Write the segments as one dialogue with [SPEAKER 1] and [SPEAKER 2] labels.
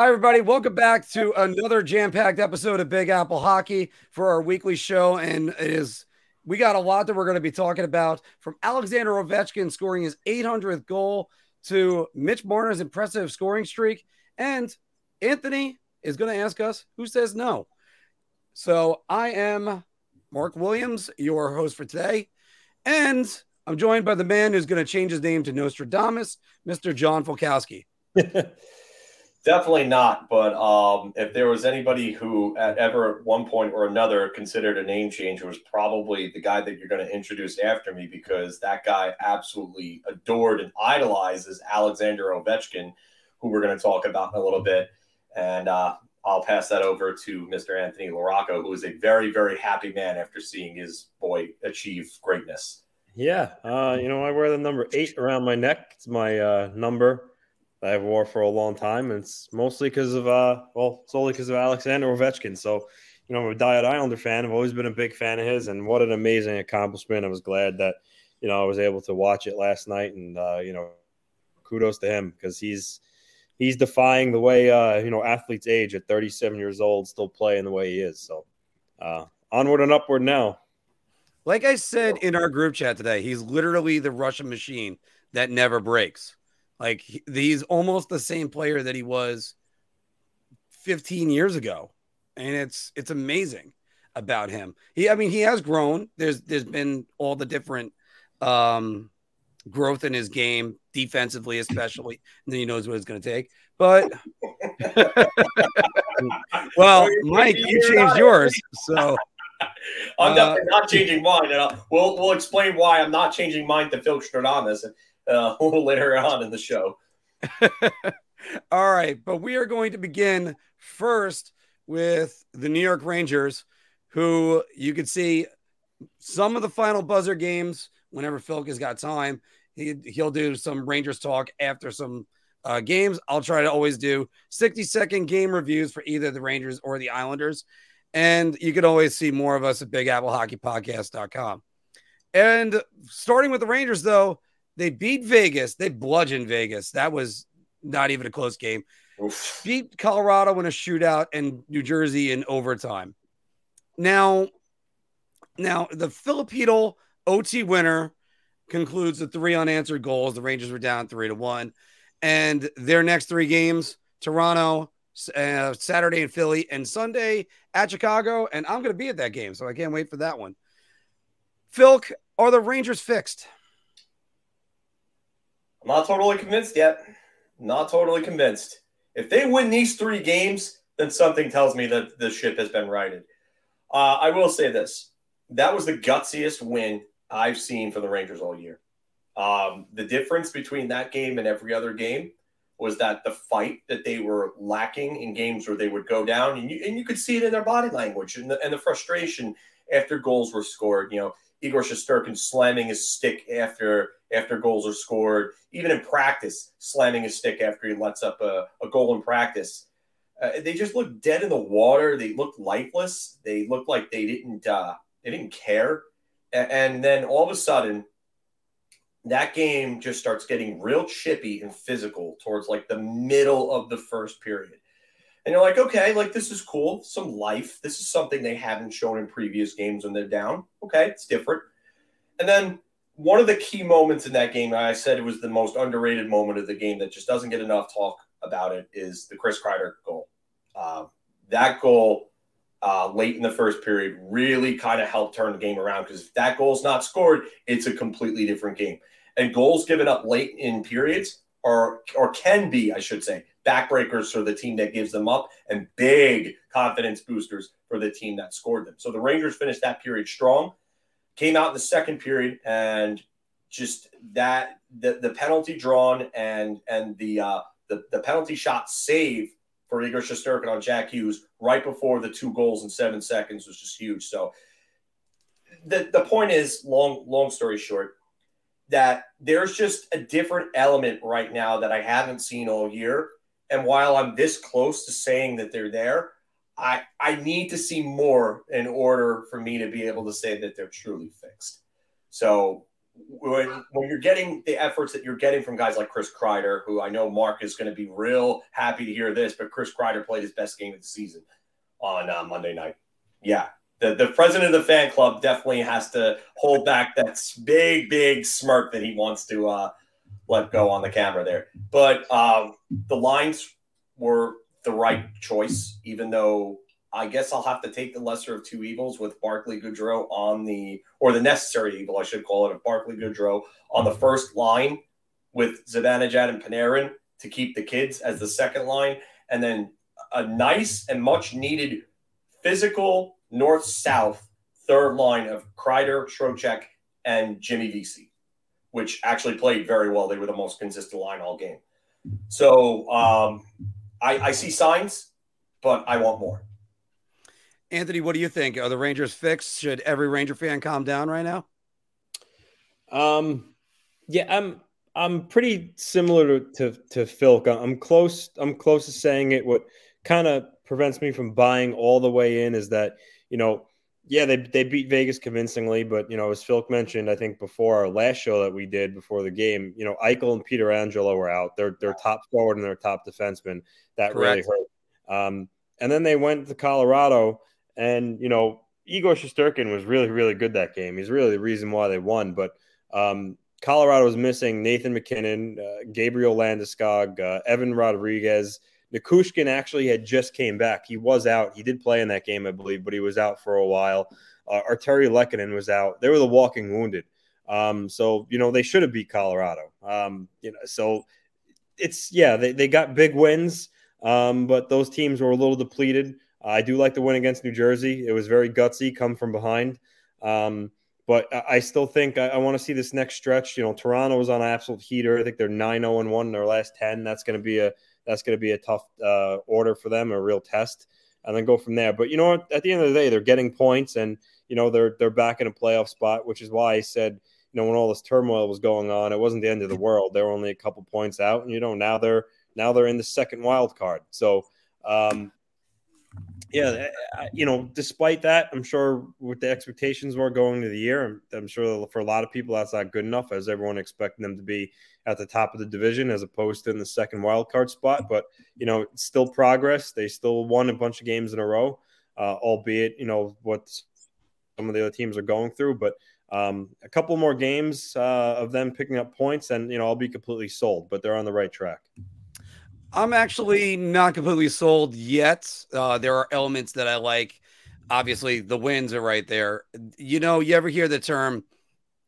[SPEAKER 1] Hi, everybody. Welcome back to another jam packed episode of Big Apple Hockey for our weekly show. And it is, we got a lot that we're going to be talking about from Alexander Ovechkin scoring his 800th goal to Mitch Marner's impressive scoring streak. And Anthony is going to ask us who says no. So I am Mark Williams, your host for today. And I'm joined by the man who's going to change his name to Nostradamus, Mr. John Folkowski.
[SPEAKER 2] Definitely not. But um, if there was anybody who at ever at one point or another considered a name change, it was probably the guy that you're going to introduce after me because that guy absolutely adored and idolizes Alexander Ovechkin, who we're going to talk about in a little bit. And uh, I'll pass that over to Mr. Anthony LaRocco, who is a very, very happy man after seeing his boy achieve greatness.
[SPEAKER 3] Yeah, uh, you know, I wear the number eight around my neck. It's my uh, number that I've wore for a long time, and it's mostly because of uh, well, solely because of Alexander Ovechkin. So, you know, I'm a diet Islander fan. I've always been a big fan of his, and what an amazing accomplishment! I was glad that you know I was able to watch it last night, and uh, you know, kudos to him because he's he's defying the way uh, you know athletes age at 37 years old, still playing the way he is. So, uh, onward and upward now.
[SPEAKER 1] Like I said in our group chat today, he's literally the Russian machine that never breaks. Like he's almost the same player that he was 15 years ago. And it's it's amazing about him. He I mean he has grown. There's there's been all the different um growth in his game defensively especially. And then he knows what it's going to take. But well, Mike, you changed yours. So
[SPEAKER 2] I'm uh, not changing mine, and I'll, we'll we'll explain why I'm not changing mine to Phil Stradamus uh, later on in the show.
[SPEAKER 1] All right, but we are going to begin first with the New York Rangers, who you could see some of the final buzzer games whenever Phil has got time. He, he'll do some Rangers talk after some uh, games. I'll try to always do 60 second game reviews for either the Rangers or the Islanders. And you can always see more of us at bigapplehockeypodcast.com. And starting with the Rangers, though, they beat Vegas. They bludgeoned Vegas. That was not even a close game. Oof. Beat Colorado in a shootout and New Jersey in overtime. Now, now the Filipino OT winner concludes the three unanswered goals. The Rangers were down three to one, and their next three games: Toronto, uh, Saturday in Philly, and Sunday at Chicago. And I'm going to be at that game, so I can't wait for that one. Phil, are the Rangers fixed?
[SPEAKER 2] I'm not totally convinced yet. Not totally convinced. If they win these three games, then something tells me that the ship has been righted. Uh, I will say this: that was the gutsiest win I've seen for the Rangers all year. Um, the difference between that game and every other game was that the fight that they were lacking in games where they would go down, and you, and you could see it in their body language and the, and the frustration after goals were scored. You know, Igor Shesterkin slamming his stick after after goals are scored, even in practice, slamming his stick after he lets up a, a goal in practice. Uh, they just looked dead in the water. They looked lifeless. They looked like they didn't uh, they didn't care. And then all of a sudden, that game just starts getting real chippy and physical towards like the middle of the first period. And you're like, okay, like this is cool, some life. This is something they haven't shown in previous games when they're down. Okay, it's different. And then one of the key moments in that game, I said it was the most underrated moment of the game that just doesn't get enough talk about it, is the Chris Kreider goal. Uh, that goal uh, late in the first period really kind of helped turn the game around because if that goal's not scored, it's a completely different game. And goals given up late in periods are, or can be, I should say, backbreakers for the team that gives them up and big confidence boosters for the team that scored them. So the Rangers finished that period strong came out in the second period and just that the, the penalty drawn and and the uh, the, the penalty shot save for Igor Shesterkin on Jack Hughes right before the two goals in seven seconds was just huge. So the the point is long long story short that there's just a different element right now that I haven't seen all year. And while I'm this close to saying that they're there, I I need to see more in order for me to be able to say that they're truly fixed. So when when you're getting the efforts that you're getting from guys like Chris Kreider, who I know Mark is going to be real happy to hear this, but Chris Kreider played his best game of the season on uh, Monday night. Yeah, the the president of the fan club definitely has to hold back that big big smirk that he wants to uh, let go on the camera there. But um, the lines were the right choice, even though I guess I'll have to take the lesser of two evils with Barclay Goodrow on the, or the necessary evil, I should call it, of Barclay Goodrow on the first line with Zibanejad and Panarin to keep the kids as the second line. And then a nice and much needed physical north south third line of Kreider, Trocheck, and Jimmy Vesey, which actually played very well. They were the most consistent line all game. So um, I, I see signs, but I want more.
[SPEAKER 1] Anthony, what do you think? Are the Rangers fixed? Should every Ranger fan calm down right now?
[SPEAKER 3] Um, yeah, I'm I'm pretty similar to to, to Phil. I'm close. I'm close to saying it. What kind of prevents me from buying all the way in is that you know, yeah, they they beat Vegas convincingly, but you know, as Phil mentioned, I think before our last show that we did before the game, you know, Eichel and Pietrangelo were out. They're they're top forward and their top defenseman. That Correct. really hurt. Um, and then they went to Colorado and, you know, Igor Shesterkin was really, really good that game. He's really the reason why they won. But um, Colorado was missing Nathan MacKinnon, uh, Gabriel Landeskog, uh, Evan Rodrigues. Nichushkin actually had just came back. He was out. He did play in that game, I believe, but he was out for a while. Uh, Artturi Lehkonen was out. They were the walking wounded. Um, so, you know, they should have beat Colorado. Um, you know, so it's, yeah, they, they got big wins, um, but those teams were a little depleted. I do like the win against New Jersey. It was very gutsy, come from behind. Um, but I still think I, I want to see this next stretch. You know, Toronto was on an absolute heater. I think they're 9 0 1 in their last 10. That's going to be a that's going to be a tough uh, order for them, a real test, and then go from there. But you know what? At the end of the day, they're getting points, and you know they're they're back in a playoff spot, which is why I said, you know, when all this turmoil was going on, it wasn't the end of the world. They were only a couple points out, and you know now they're now they're in the second wild card. So um, yeah, you know, despite that, I'm sure with the expectations were going to the year, I'm, I'm, sure for a lot of people that's not good enough, as everyone expecting them to be at the top of the division as opposed to in the second wild card spot. But you know, still progress. They still won a bunch of games in a row, uh, albeit you know what some of the other teams are going through. But um, a couple more games uh, of them picking up points, and you know, I'll be completely sold. But they're on the right track.
[SPEAKER 1] I'm actually not completely sold yet. Uh, there are elements that I like. Obviously, the wins are right there. You know, you ever hear the term,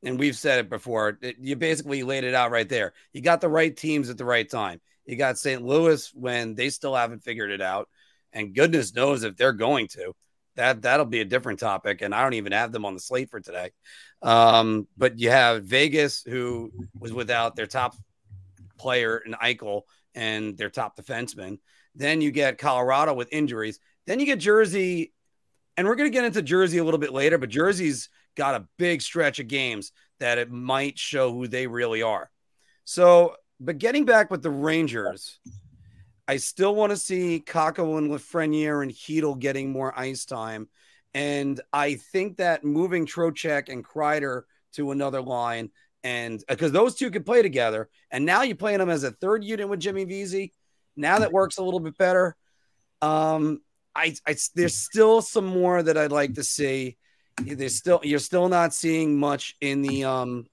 [SPEAKER 1] and we've said it before, it, you basically laid it out right there. You got the right teams at the right time. You got St. Louis when they still haven't figured it out. And goodness knows if they're going to. That that'll be a different topic, and I don't even have them on the slate for today. Um, but you have Vegas, who was without their top player in Eichel, and their top defenseman. Then you get Colorado with injuries. Then you get Jersey, and we're going to get into Jersey a little bit later, but Jersey's got a big stretch of games that it might show who they really are. So, but getting back with the Rangers, I still want to see Kakko and Lafreniere and Chytil getting more ice time. And I think that moving Trocheck and Kreider to another line and because uh, those two could play together, and now you're playing them as a third unit with Jimmy Vesey. Now that works a little bit better. Um, I, I there's still some more that I'd like to see. There's still you're still not seeing much in the um,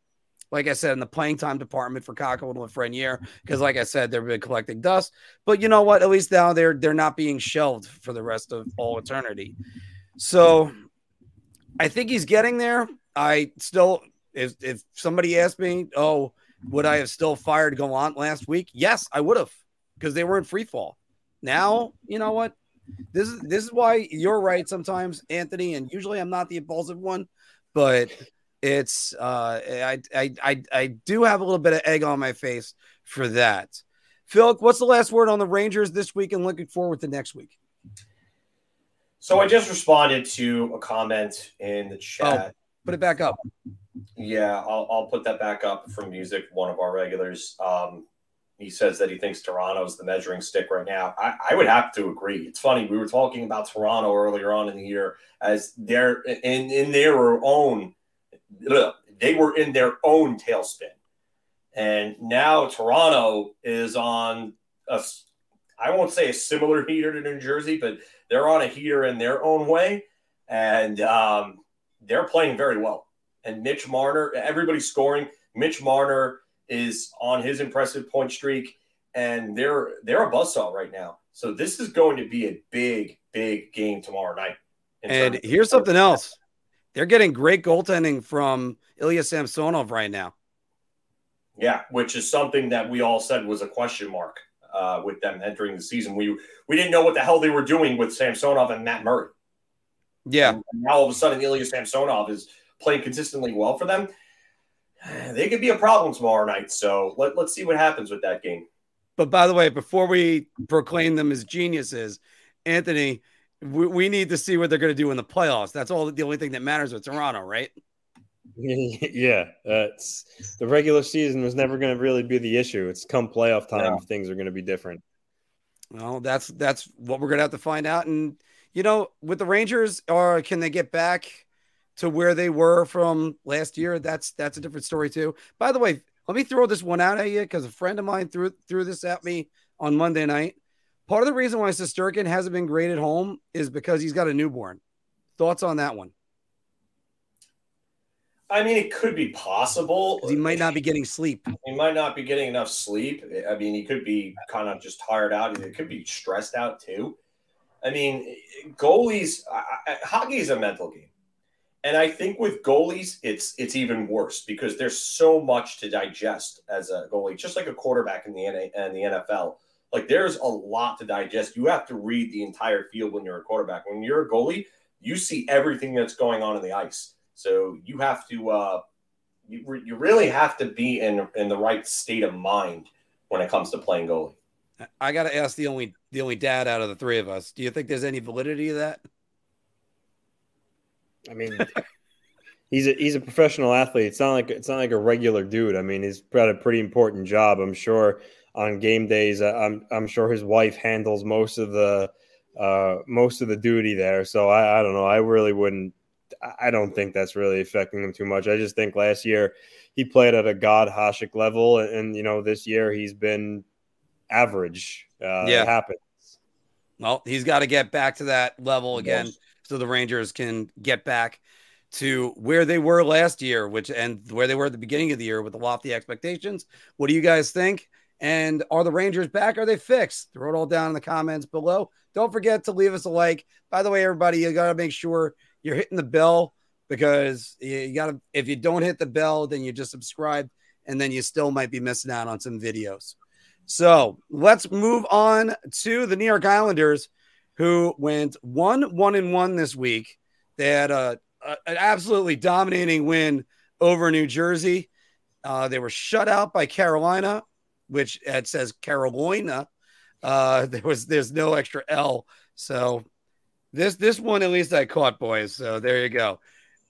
[SPEAKER 1] like I said in the playing time department for Kakko and Lafreniere because, like I said, they've been collecting dust. But you know what? At least now they're they're not being shelved for the rest of all eternity. So I think he's getting there. I still if if somebody asked me, oh, would I have still fired Gallant last week? Yes, I would have because they were in free fall. Now, you know what? This is this is why you're right sometimes, Anthony, and usually I'm not the impulsive one, but it's uh I I I, I do have a little bit of egg on my face for that. Phil, what's the last word on the Rangers this week and looking forward to next week?
[SPEAKER 2] So I just responded to a comment in the chat. Oh,
[SPEAKER 1] put it back up.
[SPEAKER 2] Yeah, I'll, I'll put that back up from music. One of our regulars. Um, he says that he thinks Toronto's the measuring stick right now. I, I, would have to agree. It's funny we were talking about Toronto earlier on in the year as they're in in their own they were in their own tailspin. And now Toronto is on a, I won't say a similar heater to New Jersey, but they're on a heater in their own way. And um, they're playing very well. And Mitch Marner, everybody's scoring. Mitch Marner is on his impressive point streak, and they're they're a buzzsaw right now. So this is going to be a big, big game tomorrow night.
[SPEAKER 1] And here's something else. They're getting great goaltending from Ilya Samsonov right now.
[SPEAKER 2] Yeah, which is something that we all said was a question mark uh, with them entering the season. We we didn't know what the hell they were doing with Samsonov and Matt Murray.
[SPEAKER 1] Yeah.
[SPEAKER 2] And now all of a sudden, Ilya Samsonov is playing consistently well for them. They could be a problem tomorrow night. So let, let's see what happens with that game.
[SPEAKER 1] But by the way, before we proclaim them as geniuses, Anthony, we, we need to see what they're going to do in the playoffs. That's all the only thing that matters with Toronto, right?
[SPEAKER 3] yeah, it's the regular season was never going to really be the issue. It's come playoff time, yeah. things are going to be different.
[SPEAKER 1] Well, that's that's what we're going to have to find out. And you know, with the Rangers, or can they get back to where they were from last year? That's that's a different story too. By the way, let me throw this one out at you because a friend of mine threw threw this at me on Monday night. Part of the reason why Shesterkin hasn't been great at home is because he's got a newborn. Thoughts on that one?
[SPEAKER 2] I mean, it could be possible.
[SPEAKER 1] He might not be getting sleep.
[SPEAKER 2] He might not be getting enough sleep. I mean, he could be kind of just tired out. He could be stressed out too. I mean, goalies, hockey is a mental game. And I think with goalies, it's it's even worse because there's so much to digest as a goalie, just like a quarterback in the in the NFL. Like there's a lot to digest. You have to read the entire field when you're a quarterback. When you're a goalie, you see everything that's going on in the ice. So you have to uh, you, re- you really have to be in in the right state of mind when it comes to playing goalie.
[SPEAKER 1] I got to ask the only the only dad out of the three of us. Do you think there's any validity to that?
[SPEAKER 3] I mean, he's a he's a professional athlete. It's not like it's not like a regular dude. I mean, he's got a pretty important job. I'm sure on game days. I'm I'm sure his wife handles most of the uh, most of the duty there. So I, I don't know. I really wouldn't I don't think that's really affecting him too much. I just think last year he played at a God Hasek level, and, and, you know this year he's been average. Uh, yeah, it happens.
[SPEAKER 1] Well, he's got to get back to that level again, yes. So the Rangers can get back to where they were last year, which and where they were at the beginning of the year with the lofty expectations. What do you guys think? And are the Rangers back? Are they fixed? Throw it all down in the comments below. Don't forget to leave us a like. By the way, everybody, you got to make sure you're hitting the bell because you got to, if you don't hit the bell, then you just subscribe and then you still might be missing out on some videos. So let's move on to the New York Islanders, who went one, one, and one this week. They had a, a an absolutely dominating win over New Jersey. Uh, they were shut out by Carolina, which it says Carolina. Uh, there was there's no extra L, so this this one at least I caught, boys. So there you go.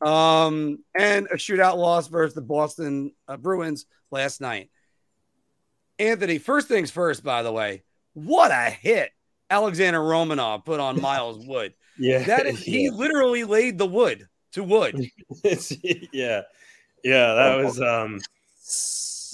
[SPEAKER 1] Um, and a shootout loss versus the Boston uh, Bruins last night. Anthony, first things first, by the way, what a hit Alexander Romanov put on Miles Wood.
[SPEAKER 3] yeah,
[SPEAKER 1] that is, yeah. he literally laid the wood to wood.
[SPEAKER 3] yeah, yeah, that was um,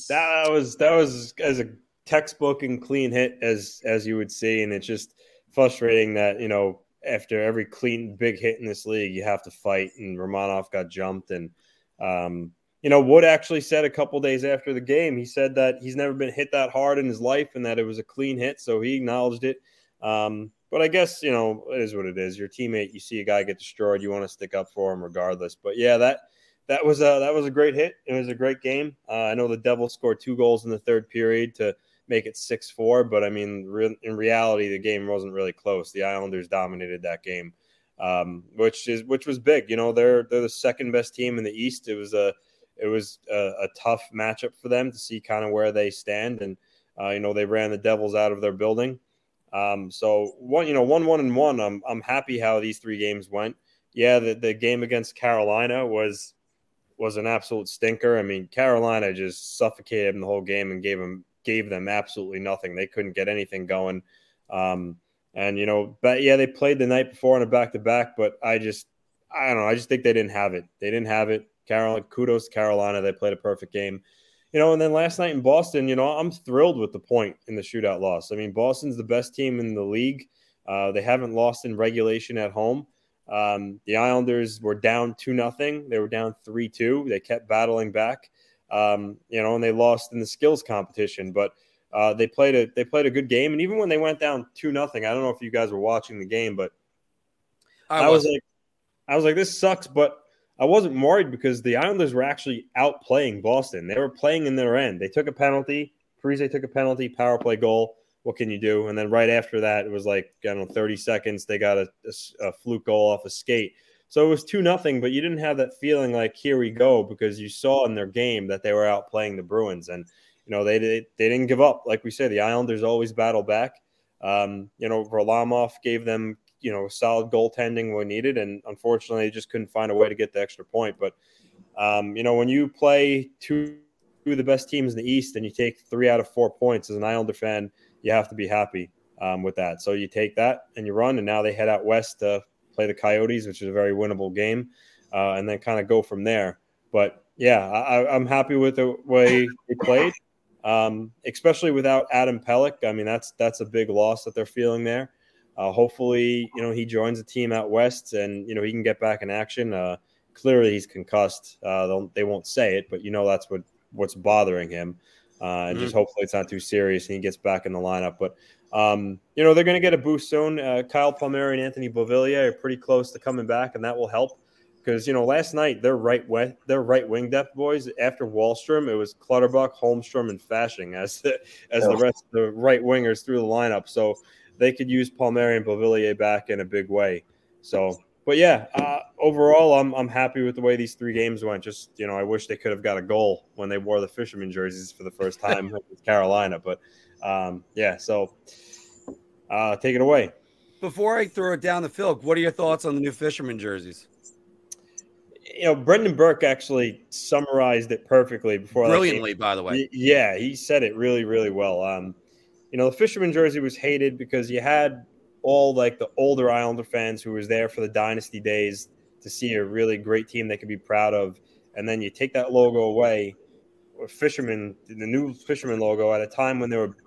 [SPEAKER 3] that was that was as a textbook and clean hit as as you would see, and it's just frustrating that you know after every clean big hit in this league, you have to fight. And Romanov got jumped. And, um, you know, Wood actually said a couple days after the game, he said that he's never been hit that hard in his life and that it was a clean hit. So he acknowledged it. Um, but I guess, you know, it is what it is. Your teammate, you see a guy get destroyed, you want to stick up for him regardless. But yeah, that. That was a that was a great hit. It was a great game. Uh, I know the Devils scored two goals in the third period to make it 6 4. But I mean, re- in reality, the game wasn't really close. The Islanders dominated that game, um, which is which was big. You know, they're they're the second best team in the East. It was a it was a, a tough matchup for them to see kind of where they stand, and uh, you know they ran the Devils out of their building. Um, so one, you know, one, one, and one. I'm I'm happy how these three games went. Yeah, the, the game against Carolina was was an absolute stinker. I mean, Carolina just suffocated him the whole game and gave him gave them absolutely nothing. They couldn't get anything going. Um, and you know, but yeah, they played the night before on a back to back, but I just I don't know. I just think they didn't have it. They didn't have it. Carolina, kudos to Carolina. They played a perfect game. You know, and then last night in Boston, you know, I'm thrilled with the point in the shootout loss. I mean, Boston's the best team in the league. Uh, they haven't lost in regulation at home. Um, the Islanders were down two nothing. They were down three two. They kept battling back, um, you know, and they lost in the skills competition. But uh, they played a they played a good game. And even when they went down two nothing, I don't know if you guys were watching the game, but I, I was like, I was like, this sucks. But I wasn't worried because the Islanders were actually outplaying Boston. They were playing in their end. They took a penalty. Parise took a penalty, power play goal what can you do? And then right after that, it was like, I don't know, 30 seconds. They got a, a, a fluke goal off a skate. So it was 2 nothing, but you didn't have that feeling like, here we go, because you saw in their game that they were out playing the Bruins. And, you know, they, they, they didn't give up. Like we said, the Islanders always battle back. Um, you know, Varlamov gave them, you know, solid goaltending when needed. And unfortunately, just couldn't find a way to get the extra point. But, um, you know, when you play two of the best teams in the East and you take three out of four points as an Islander fan – you have to be happy um, with that. So you take that and you run, and now they head out west to play the Coyotes, which is a very winnable game, uh, and then kind of go from there. But yeah, I, am happy with the way they played, um, especially without Adam Pelech. I mean, that's that's a big loss that they're feeling there. Uh, hopefully, you know he joins the team out west, and you know he can get back in action. Uh, clearly, he's concussed. Uh, they won't say it, but you know that's what what's bothering him uh, and mm-hmm. just hopefully it's not too serious and he gets back in the lineup. But um, you know they're going to get a boost soon. Uh, Kyle Palmieri and Anthony Beauvillier are pretty close to coming back, and that will help because you know last night their right wing, their right wing depth boys after Wahlstrom, it was Clutterbuck, Holmstrom, and Fasching as the as the rest of the right wingers through the lineup. So they could use Palmieri and Beauvillier back in a big way. So but yeah, uh, overall, I'm I'm happy with the way these three games went. Just you know, I wish they could have got a goal when they wore the fisherman jerseys for the first time with Carolina. But um, yeah, so uh, take it away.
[SPEAKER 1] Before I throw it down the field, what are your thoughts on the new fisherman jerseys?
[SPEAKER 3] You know, Brendan Burke actually summarized it perfectly before.
[SPEAKER 1] Brilliantly, by the way.
[SPEAKER 3] Yeah, he said it really, really well. Um, you know, the fisherman jersey was hated because you had all like the older Islander fans who was there for the dynasty days to see a really great team they could be proud of, and then you take that logo away, fisherman, the new fisherman logo at a time when they were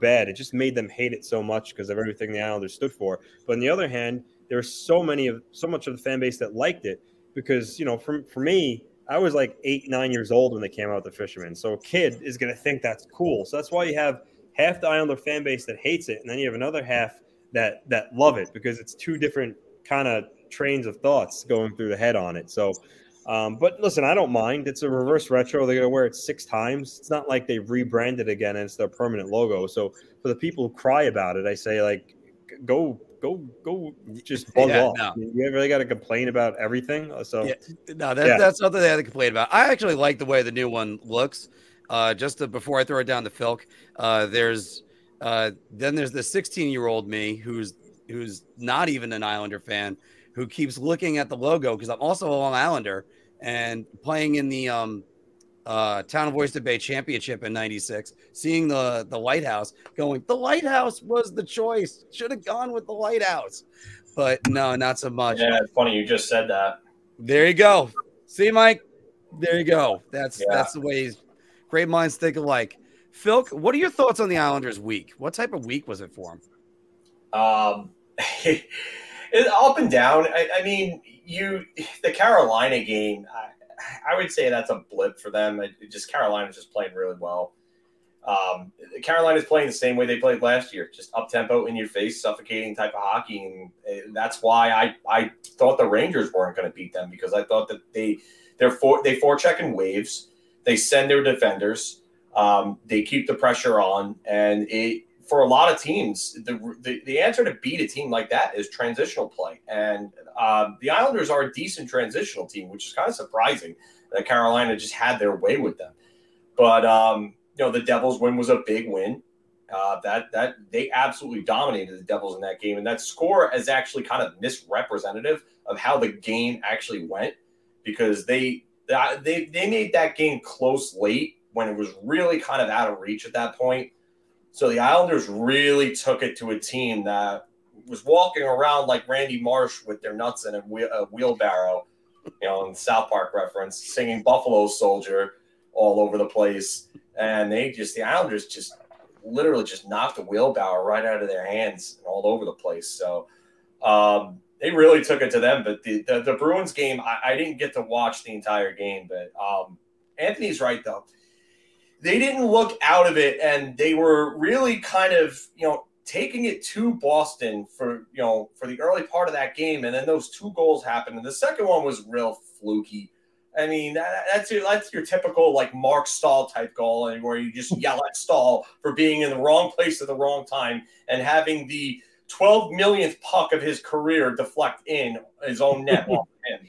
[SPEAKER 3] bad. It just made them hate it so much because of everything the Islanders stood for. But on the other hand, there were so many of so much of the fan base that liked it because you know, for for me, I was like eight, nine years old when they came out with the fisherman. So a kid is going to think that's cool. So that's why you have half the Islander fan base that hates it, and then you have another half that that love it because it's two different kind of trains of thoughts going through the head on it. So, um, but listen, I don't mind. It's a reverse retro. They're gonna wear it six times. It's not like they've rebranded again and it's their permanent logo. So for the people who cry about it, I say like, go go go just bug yeah, off. No. You really got to complain about everything. So
[SPEAKER 1] yeah. no, that, yeah. that's something they had to complain about. I actually like the way the new one looks. Uh, just to, before I throw it down to Philk, uh, there's uh, then there's the 16 year old me who's who's not even an Islander fan who keeps looking at the logo because I'm also a Long Islander and playing in the um, uh, Town of Oyster Bay Championship in '96, seeing the the lighthouse, going, the lighthouse was the choice. Should have gone with the lighthouse, but no, not so much.
[SPEAKER 2] Yeah, it's funny you just said that.
[SPEAKER 1] There you go. See, Mike. There you go. That's yeah. that's the way. Great minds think alike. Phil, what are your thoughts on the Islanders' week? What type of week was it for
[SPEAKER 2] them? Um, up and down. I, I, mean, you the Carolina game. I, I, would say that's a blip for them. It, it just Carolina's just playing really well. Um, Carolina's playing the same way they played last year, just up tempo, in your face, suffocating type of hockey, and eh, that's why I I thought the Rangers weren't going to beat them because I thought that they they're for they forecheck in waves. They send their defenders. Um, they keep the pressure on, and it for a lot of teams, the, the, the answer to beat a team like that is transitional play. And um, the Islanders are a decent transitional team, which is kind of surprising that Carolina just had their way with them. But um, you know, the Devils win was a big win. Uh, that that they absolutely dominated the Devils in that game, and that score is actually kind of misrepresentative of how the game actually went because they they they made that game close late when it was really kind of out of reach at that point. So the Islanders really took it to a team that was walking around like Randy Marsh with their nuts in a, wheelbarrow, you know, in South Park reference, singing Buffalo Soldier all over the place. And they just, the Islanders just literally just knocked the wheelbarrow right out of their hands and all over the place. So um, they really took it to them. But the, the, the Bruins game, I, I, didn't get to watch the entire game. But um, Anthony's right, though. They didn't look out of it, and they were really kind of, you know, taking it to Boston for you know for the early part of that game, and then those two goals happened, and the second one was real fluky. I mean, that, that's your that's your typical like Mark Staal type goal, and where you just yell at Staal for being in the wrong place at the wrong time and having the 12 millionth puck of his career deflect in his own net off him.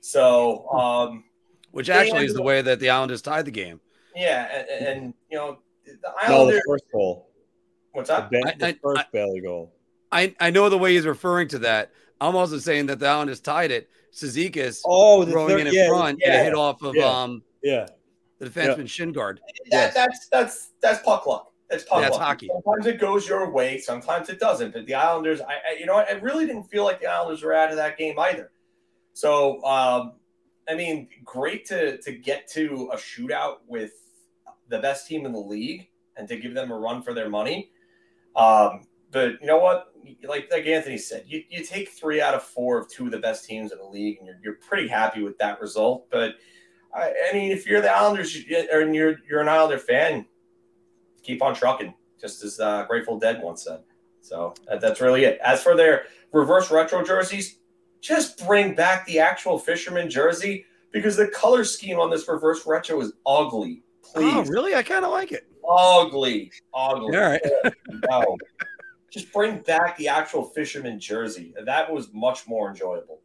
[SPEAKER 2] So, um,
[SPEAKER 1] which actually is the way that the Islanders tied the game.
[SPEAKER 2] Yeah, and, and you know the Islanders.
[SPEAKER 3] No, the first goal.
[SPEAKER 2] What's that?
[SPEAKER 3] The, the I, first I, Bailey goal.
[SPEAKER 1] I, I know the way he's referring to that. I'm also saying that the Islanders tied it. Cizikas
[SPEAKER 3] oh,
[SPEAKER 1] throwing in in
[SPEAKER 3] yeah,
[SPEAKER 1] front
[SPEAKER 3] yeah,
[SPEAKER 1] and a hit off of
[SPEAKER 3] yeah,
[SPEAKER 1] um
[SPEAKER 3] yeah
[SPEAKER 1] the defenseman yeah. shin guard.
[SPEAKER 2] That, that's that's that's puck luck. That's puck
[SPEAKER 1] that's
[SPEAKER 2] luck.
[SPEAKER 1] hockey.
[SPEAKER 2] Sometimes it goes your way, sometimes it doesn't. But the Islanders, I, I you know, I really didn't feel like the Islanders were out of that game either. So, um, I mean, great to to get to a shootout with the best team in the league and to give them a run for their money. Um, but you know what? Like like Anthony said, you, you take three out of four of two of the best teams in the league, and you're, you're pretty happy with that result. But I, I mean, if you're the Islanders or you're you're an Islander fan, keep on trucking, just as uh, Grateful Dead once said. So that, that's really it. As for their reverse retro jerseys, just bring back the actual fisherman jersey because the color scheme on this reverse retro is ugly. Please. Oh,
[SPEAKER 1] really? I kind of like it.
[SPEAKER 2] Ugly, ugly.
[SPEAKER 1] All right.
[SPEAKER 2] no. Just bring back the actual fisherman jersey. That was much more enjoyable.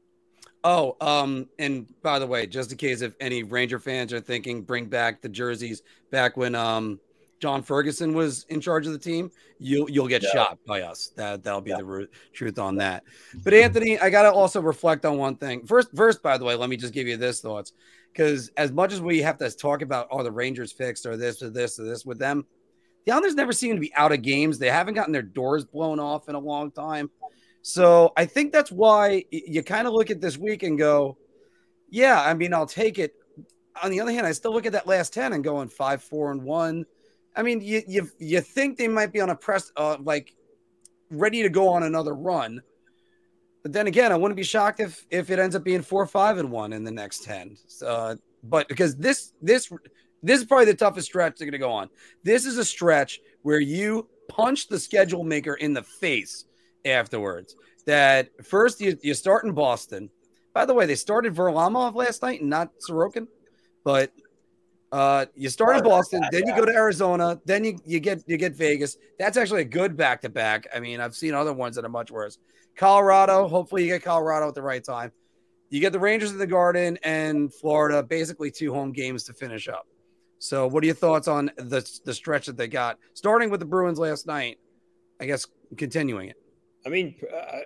[SPEAKER 1] Oh, um, and by the way, just in case if any Ranger fans are thinking, bring back the jerseys back when um John Ferguson was in charge of the team, you'll you'll get yeah. shot by us. That that'll be yeah. the truth on that. But Anthony, I gotta also reflect on one thing. First, first, by the way, let me just give you this thoughts because as much as we have to talk about, oh, the Rangers fixed or this or this or this with them, the Islanders never seem to be out of games. They haven't gotten their doors blown off in a long time. So I think that's why you kind of look at this week and go, yeah, I mean, I'll take it. On the other hand, I still look at that last 10 and going five, four, and one. I mean, you you, you think they might be on a press, uh, like ready to go on another run. But then again, I wouldn't be shocked if if it ends up being four, five, and one in the next ten. Uh, but because this this this is probably the toughest stretch they're going to go on. This is a stretch where you punch the schedule maker in the face afterwards. That first you you start in Boston. By the way, they started Varlamov last night and not Sorokin, but uh, you start in Boston, then you go to Arizona, then you, you get you get Vegas. That's actually a good back to back. I mean, I've seen other ones that are much worse. Colorado, hopefully you get Colorado at the right time. You get the Rangers in the Garden and Florida, basically two home games to finish up. So, what are your thoughts on the the stretch that they got, starting with the Bruins last night? I guess continuing it.
[SPEAKER 3] I mean,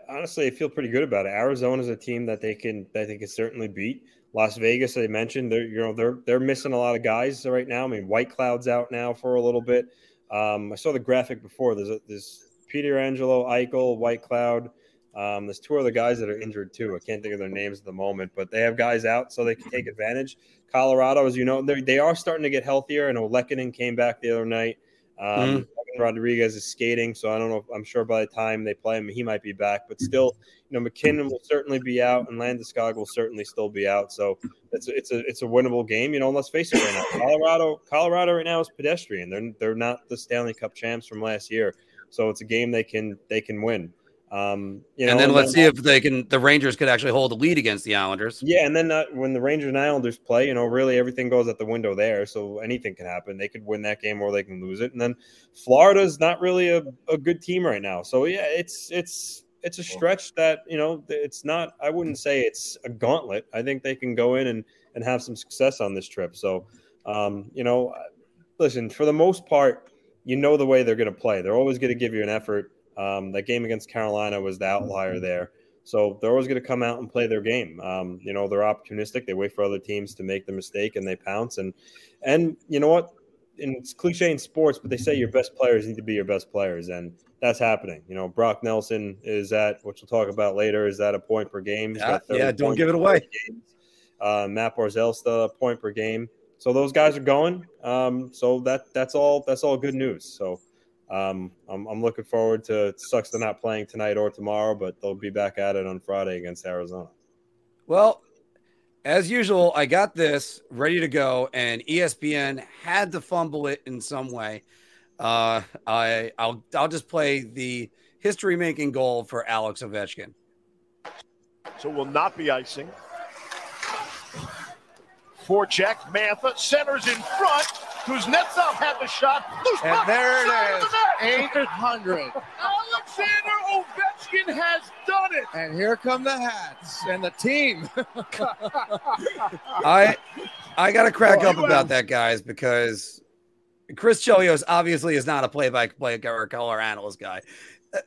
[SPEAKER 3] honestly, I feel pretty good about it. Arizona is a team that they can that they can certainly beat. Las Vegas, I mentioned, they're you know they're they're missing a lot of guys right now. I mean, Whitecloud's out now for a little bit. Um, I saw the graphic before. There's a, there's Pietrangelo, Eichel, Whitecloud. Um, there's two other guys that are injured too. I can't think of their names at the moment, but they have guys out so they can take advantage. Colorado, as you know, they are starting to get healthier. I know came back the other night. Um, mm-hmm. Rodrigues is skating, so I don't know. If, I'm sure by the time they play him, he might be back. But still, you know, MacKinnon will certainly be out, and Landeskog will certainly still be out. So it's a, it's a it's a winnable game. You know, let's face it, right now, Colorado Colorado right now is pedestrian. They're they're not the Stanley Cup champs from last year, so it's a game they can they can win. Um, you know,
[SPEAKER 1] and then and let's then, see if they can. The Rangers could actually hold a lead against the Islanders.
[SPEAKER 3] Yeah, and then uh, when the Rangers and Islanders play, you know, really everything goes at the window there. So anything can happen. They could win that game or they can lose it. And then Florida's not really a, a good team right now. So yeah, it's it's it's a stretch that you know it's not. I wouldn't say it's a gauntlet. I think they can go in and and have some success on this trip. So um, you know, listen, for the most part, you know the way they're going to play. They're always going to give you an effort um, that game against Carolina was the outlier mm-hmm. there. So they're always going to come out and play their game. Um, you know, they're opportunistic. They wait for other teams to make the mistake and they pounce. And and you know what? And it's cliche in sports, but they say your best players need to be your best players, and that's happening. You know, Brock Nelson is at which we'll talk about later. Is at a point per game.
[SPEAKER 1] Yeah, yeah don't give it away.
[SPEAKER 3] Uh, Matt a point per game. So those guys are going. Um, so that that's all that's all good news. So um, I'm, I'm looking forward to. Sucks they're not playing tonight or tomorrow, but they'll be back at it on Friday against Arizona.
[SPEAKER 1] Well, as usual, I got this ready to go, and ESPN had to fumble it in some way. Uh, I I'll I'll just play the history making goal for Alex Ovechkin.
[SPEAKER 4] So we'll not be icing. Forecheck, Mantha centers in front. Kuznetsov had the shot. Loose
[SPEAKER 5] And
[SPEAKER 4] puck,
[SPEAKER 5] there
[SPEAKER 4] center
[SPEAKER 5] it
[SPEAKER 4] of
[SPEAKER 5] is.
[SPEAKER 4] the
[SPEAKER 5] 800.
[SPEAKER 4] Alexander Ovechkin has done it.
[SPEAKER 5] And here come the hats and the team.
[SPEAKER 1] I I got to crack
[SPEAKER 4] Oh,
[SPEAKER 1] up
[SPEAKER 4] you
[SPEAKER 1] about
[SPEAKER 4] have-
[SPEAKER 1] that, guys, because Chris Chelios obviously is not a play-by-play or color analyst guy. Uh,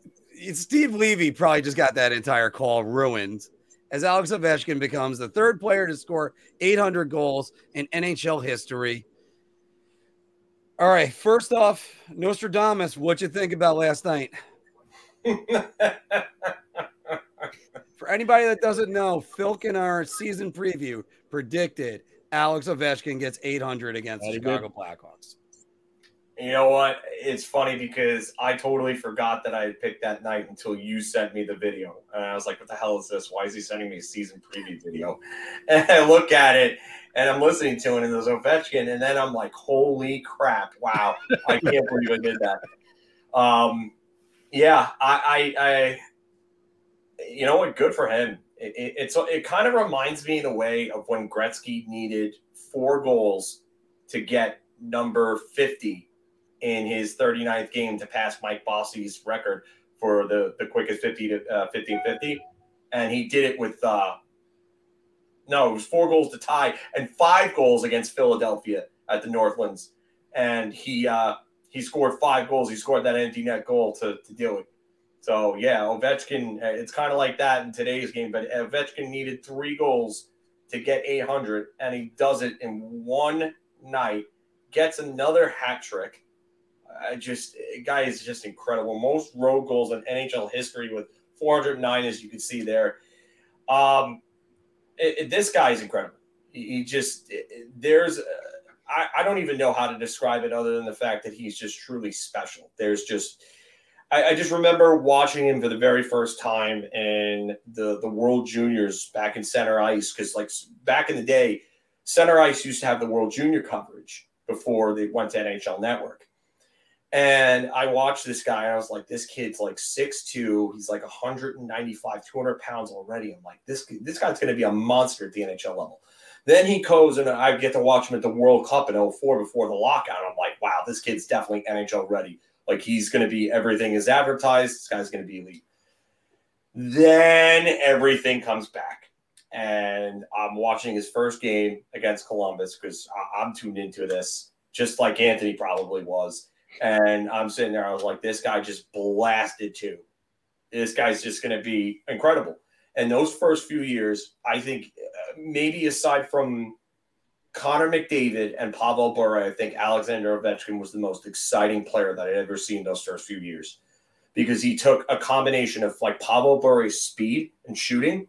[SPEAKER 1] Steve Levy probably just got that entire call ruined as Alex Ovechkin becomes the third player to score 800 goals in NHL history. All right, first off, Nostradamus, what you think about last night? For anybody that doesn't know, Philk in our season preview predicted Alex Ovechkin gets 800 against the
[SPEAKER 3] That he
[SPEAKER 1] Chicago Blackhawks.
[SPEAKER 2] You know what? It's funny because I totally forgot that I had picked that night until you sent me the video. And I was like, what the hell is this? Why is he sending me a season preview video? And I look at it and I'm listening to it and there's Ovechkin. And then I'm like, holy crap. Wow. I can't believe I did that. Um, yeah, I, I, I, you know what? Good for him. It, it, it's, it kind of reminds me in a way of when Gretzky needed four goals to get number 50 in his 39th game to pass Mike Bossy's record for the, the quickest 50 to uh, 1550. And he did it with, uh, no, it was four goals to tie and five goals against Philadelphia at the Northlands. And he, uh, he scored five goals. He scored that empty net goal to, to do it. So, yeah, Ovechkin, uh, it's kind of like that in today's game, but Ovechkin needed three goals to get 800, and he does it in one night, gets another hat trick. I just, guy is just incredible. Most road goals in NHL history with 409, as you can see there. Um, it, it- this guy is incredible. He, he just, it- there's, uh, I, I don't even know how to describe it other than the fact that he's just truly special. There's just, I, I just remember watching him for the very first time in the the World Juniors back in Center Ice because like back in the day, Center Ice used to have the World Junior coverage before they went to NHL Network. And I watched this guy, and I was like, this kid's like 6'2. He's like 195, 200 pounds already. I'm like, this, this guy's going to be a monster at the NHL level. Then he goes, and I get to watch him at the World Cup in 04 before the lockout. I'm like, wow, this kid's definitely NHL ready. Like, he's going to be everything is advertised. This guy's going to be elite. Then everything comes back. And I'm watching his first game against Columbus because I'm tuned into this, just like Anthony probably was. And I'm sitting there, I was like, this guy just blasted too. This guy's just going to be incredible. And those first few years, I think uh, maybe aside from Connor McDavid and Pavel Bure, I think Alexander Ovechkin was the most exciting player that I'd ever seen those first few years because he took a combination of like Pavel Bure's speed and shooting,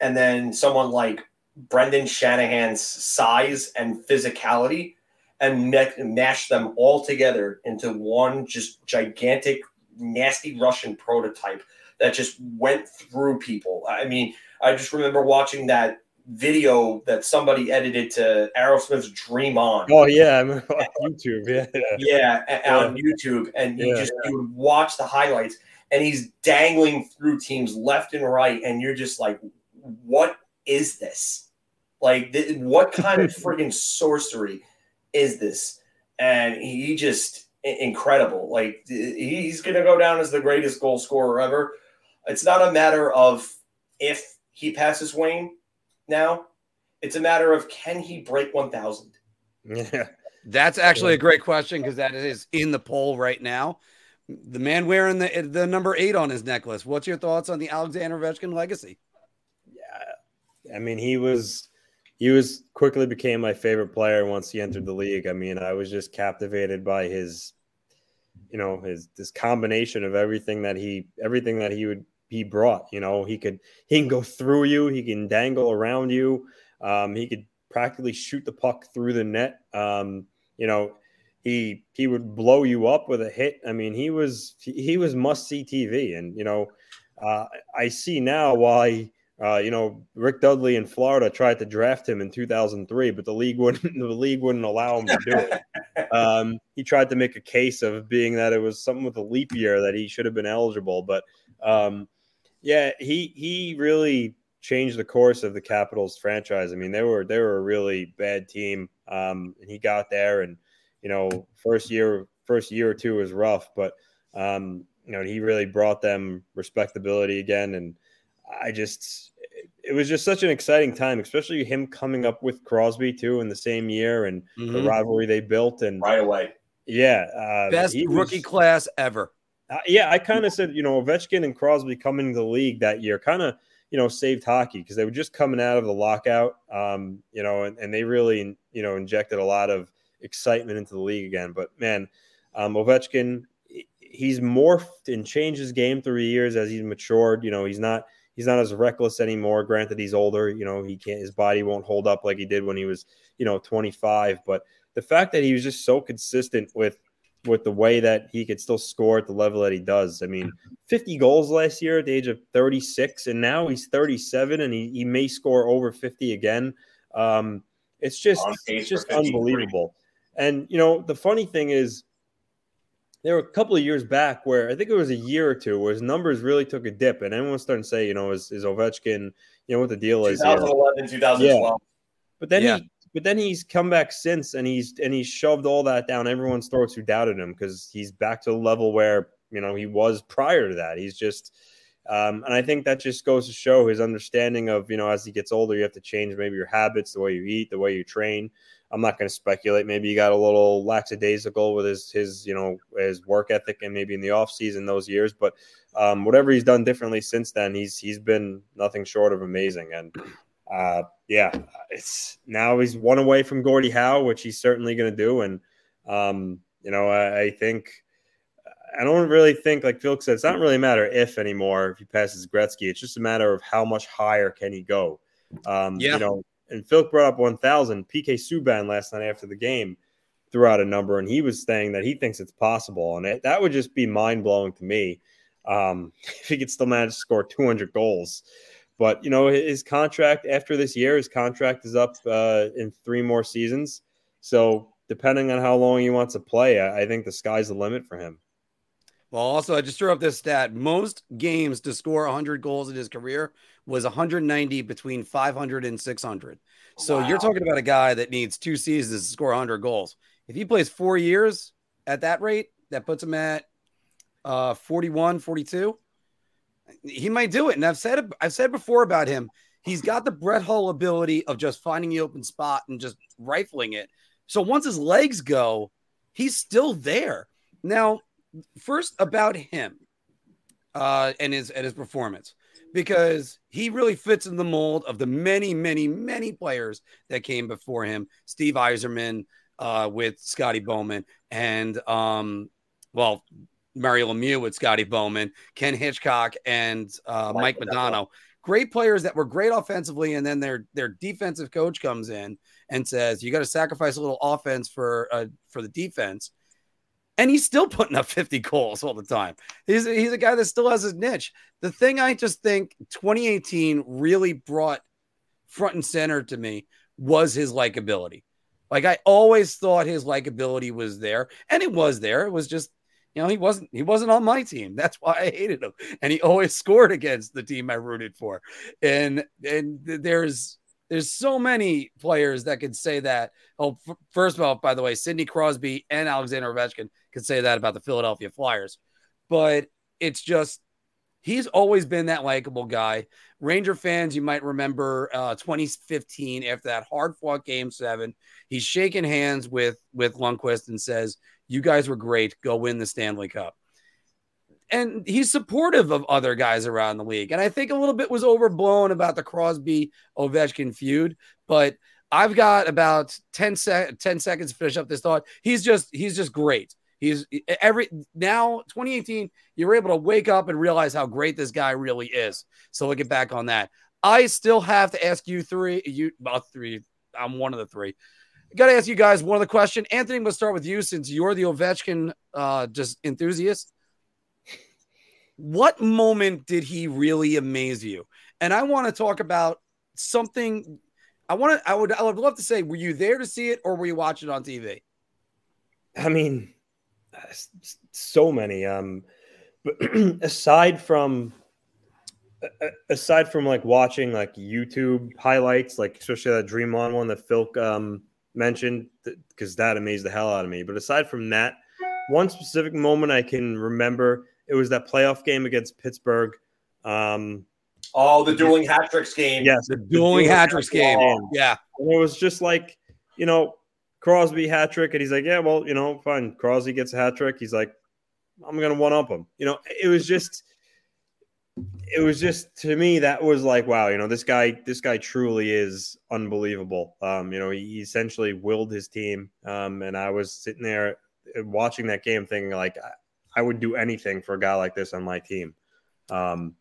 [SPEAKER 2] and then someone like Brendan Shanahan's size and physicality, and mashed them all together into one just gigantic, nasty Russian prototype that just went through people. I mean, I just remember watching that video that somebody edited to Aerosmith's "Dream On."
[SPEAKER 3] Oh yeah, I'm on YouTube. Yeah,
[SPEAKER 2] yeah, a- on YouTube, and you
[SPEAKER 3] Yeah.
[SPEAKER 2] just you would watch the highlights, and he's dangling through teams left and right, and you're just like, what is this? Like, th- what kind of friggin' sorcery is this? And he just incredible. Like, he's gonna go down as the greatest goal scorer ever. It's not a matter of if he passes Wayne now. It's a matter of can he break 1,000?
[SPEAKER 3] yeah.
[SPEAKER 1] That's actually a great question because that is in the poll right now. The man wearing the the number eight on his necklace. What's your thoughts on the Alexander Ovechkin legacy?
[SPEAKER 3] Yeah, I mean, he was he was quickly became my favorite player once he entered the league. I mean, I was just captivated by his, you know, his this combination of everything that he everything that he would he brought. You know, he could he can go through you, he can dangle around you. Um, he could practically shoot the puck through the net. Um, you know, he he would blow you up with a hit. I mean, he was he was must see TV, and you know, uh, I see now why. Uh, you know, Rick Dudley in Florida tried to draft him in 2003, but the league wouldn't the league wouldn't allow him to do it. Um, he tried to make a case of being that it was something with a leap year that he should have been eligible, but um, yeah, he he really changed the course of the Capitals franchise. I mean, they were they were a really bad team, um, and he got there, and you know, first year first year or two was rough, but um, you know, he really brought them respectability again, and I just it was just such an exciting time, especially him coming up with Crosby too in the same year and mm-hmm. the rivalry they built and
[SPEAKER 2] right away.
[SPEAKER 3] Yeah, uh,
[SPEAKER 1] best rookie was, class ever.
[SPEAKER 3] Uh, yeah, I kind of said, you know, Ovechkin and Crosby coming to the league that year kind of, you know, saved hockey because they were just coming out of the lockout, um, you know, and, and they really, you know, injected a lot of excitement into the league again. But man, um, Ovechkin, he's morphed and changed his game through the years as he's matured. You know, he's not he's not as reckless anymore. Granted, he's older. You know, he can't his body won't hold up like he did when he was, you know, 25. But the fact that he was just so consistent with with the way that he could still score at the level that he does. I mean, 50 goals last year at the age of 36, and now he's 37 and he, he may score over 50 again. Um, it's just it's just unbelievable. And you know, the funny thing is there were a couple of years back where I think it was a year or two where his numbers really took a dip, and everyone's starting to say, you know, is, is Ovechkin, you know, what the deal is.
[SPEAKER 2] 2011, 2012. Yeah.
[SPEAKER 3] But then yeah. he but then he's come back since and he's and he's shoved all that down everyone's throats who doubted him because he's back to the level where you know he was prior to that. He's just um, and I think that just goes to show his understanding of, you know, as he gets older, you have to change maybe your habits, the way you eat, the way you train. I'm not going to speculate. Maybe he got a little lackadaisical with his, his, you know, his work ethic and maybe in the off season those years. But um, whatever he's done differently since then, he's he's been nothing short of amazing. And uh, yeah, it's now he's one away from Gordie Howe, which he's certainly going to do. And, um, you know, I, I, think, I don't really think, like Phil said, it's not really a matter if anymore if he passes Gretzky. It's just a matter of how much higher can he go. Um, yeah. You know, and Phil brought up 1,000. PK Subban last night after the game threw out a number, and he was saying that he thinks it's possible. And it, that would just be mind blowing to me um, if he could still manage to score 200 goals. But you know, his contract after this year, his contract is up uh, in three more seasons. So depending on how long he wants to play, I, I think the sky's the limit for him.
[SPEAKER 1] Well, also, I just threw up this stat. Most games to score 100 goals in his career was 190 between 500 and 600. So wow. you're talking about a guy that needs two seasons to score 100 goals. If he plays four years at that rate, that puts him at uh, 41, 42 he might do it. And I've said I've said before about him. He's got the Brett Hull ability of just finding the open spot and just rifling it. So once his legs go, he's still there. Now, first about him uh, and his and his performance, because he really fits in the mold of the many, many, many players that came before him. Steve Yzerman uh, with Scotty Bowman, and um, well, Mario Lemieux with Scotty Bowman, Ken Hitchcock, and uh, Mike, Modano. Great players that were great offensively, and then their their defensive coach comes in and says, "You got to sacrifice a little offense for uh, for the defense." And he's still putting up 50 goals all the time. He's, he's a guy that still has his niche. The thing I just think 2018 really brought front and center to me was his likability. Like I always thought his likability was there, and it was there. It was just you know, he wasn't he wasn't on my team. That's why I hated him. And he always scored against the team I rooted for. And and there's there's so many players that could say that. Oh, f- first of all, by the way, Sidney Crosby and Alexander Ovechkin could say that about the Philadelphia Flyers. But it's just he's always been that likable guy. Ranger fans, you might remember uh, 2015 after that hard fought game seven. He's shaking hands with with Lundqvist and says, you guys were great. Go win the Stanley Cup. And he's supportive of other guys around the league. And I think a little bit was overblown about the Crosby Ovechkin feud, but I've got about 10, sec- 10 seconds to finish up this thought. He's just he's just great. He's every now 2018, you're able to wake up and realize how great this guy really is. So look at back on that. I still have to ask you three. You about three. I'm one of the three. Got to ask you guys one of the question. Anthony, going to start with you since you're the Ovechkin uh, just enthusiast. What moment did he really amaze you? And I want to talk about something. I want to. I would. I would love to say, were you there to see it, or were you watching it on TV?
[SPEAKER 3] I mean, so many. Um, but aside from aside from like watching like YouTube highlights, like especially that Dream On one that Phil um, mentioned, because that amazed the hell out of me. But aside from that, one specific moment I can remember it was that playoff game against Pittsburgh. Um,
[SPEAKER 2] oh, the dueling hat tricks game.
[SPEAKER 3] Yes,
[SPEAKER 1] the dueling hat tricks game. Yeah,
[SPEAKER 3] and it was just like you know Crosby hat trick, and he's like, yeah, well, you know, fine. Crosby gets a hat trick. He's like, I'm gonna one up him. You know, it was just it was just to me that was like wow you know this guy this guy truly is unbelievable um you know he essentially willed his team um and i was sitting there watching that game thinking like i would do anything for a guy like this on my team um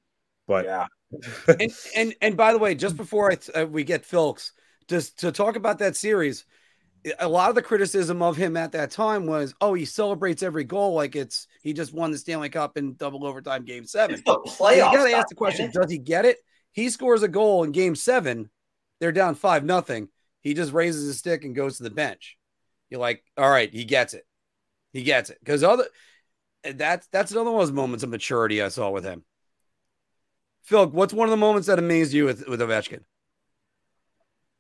[SPEAKER 3] but
[SPEAKER 2] yeah
[SPEAKER 1] and, and and by the way just before I, uh, we get Philks just to talk about that series a lot of the criticism of him at that time was, oh, he celebrates every goal like it's he just won the Stanley Cup in double overtime game seven.
[SPEAKER 2] It's the playoffs.
[SPEAKER 1] You gotta ask the question: Does he get it? He scores a goal in game seven. They're down five nothing. He just raises his stick and goes to the bench. You're like, all right, he gets it. He gets it because other that's that's another one of those moments of maturity I saw with him. Phil, what's one of the moments that amazed you with with Ovechkin?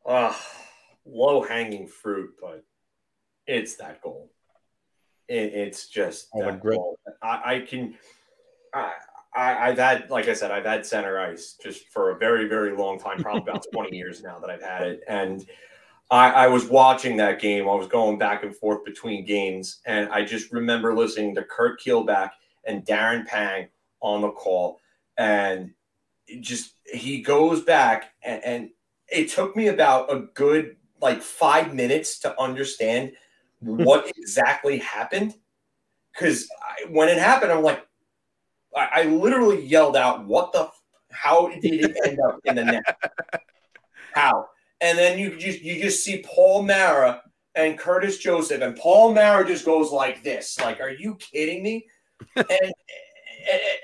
[SPEAKER 2] Uh, low hanging fruit, but it's that goal. It, it's just
[SPEAKER 3] oh,
[SPEAKER 2] that goal. I, I can. I, I, have had, like I said, I've had center ice just for a very, very long time, probably about 20 years now that I've had it. And I, I, was watching that game. I was going back and forth between games. And I just remember listening to Curt Keilback and Darren Pang on the call. And just, he goes back and, and it took me about a good like five minutes to understand what exactly happened. Because when it happened, I'm like, I, I, literally yelled out, "What the? How did it end up in the net? How?" And then you just you just see Paul Mara and Curtis Joseph, and Paul Mara just goes like this, like, "Are you kidding me?" and,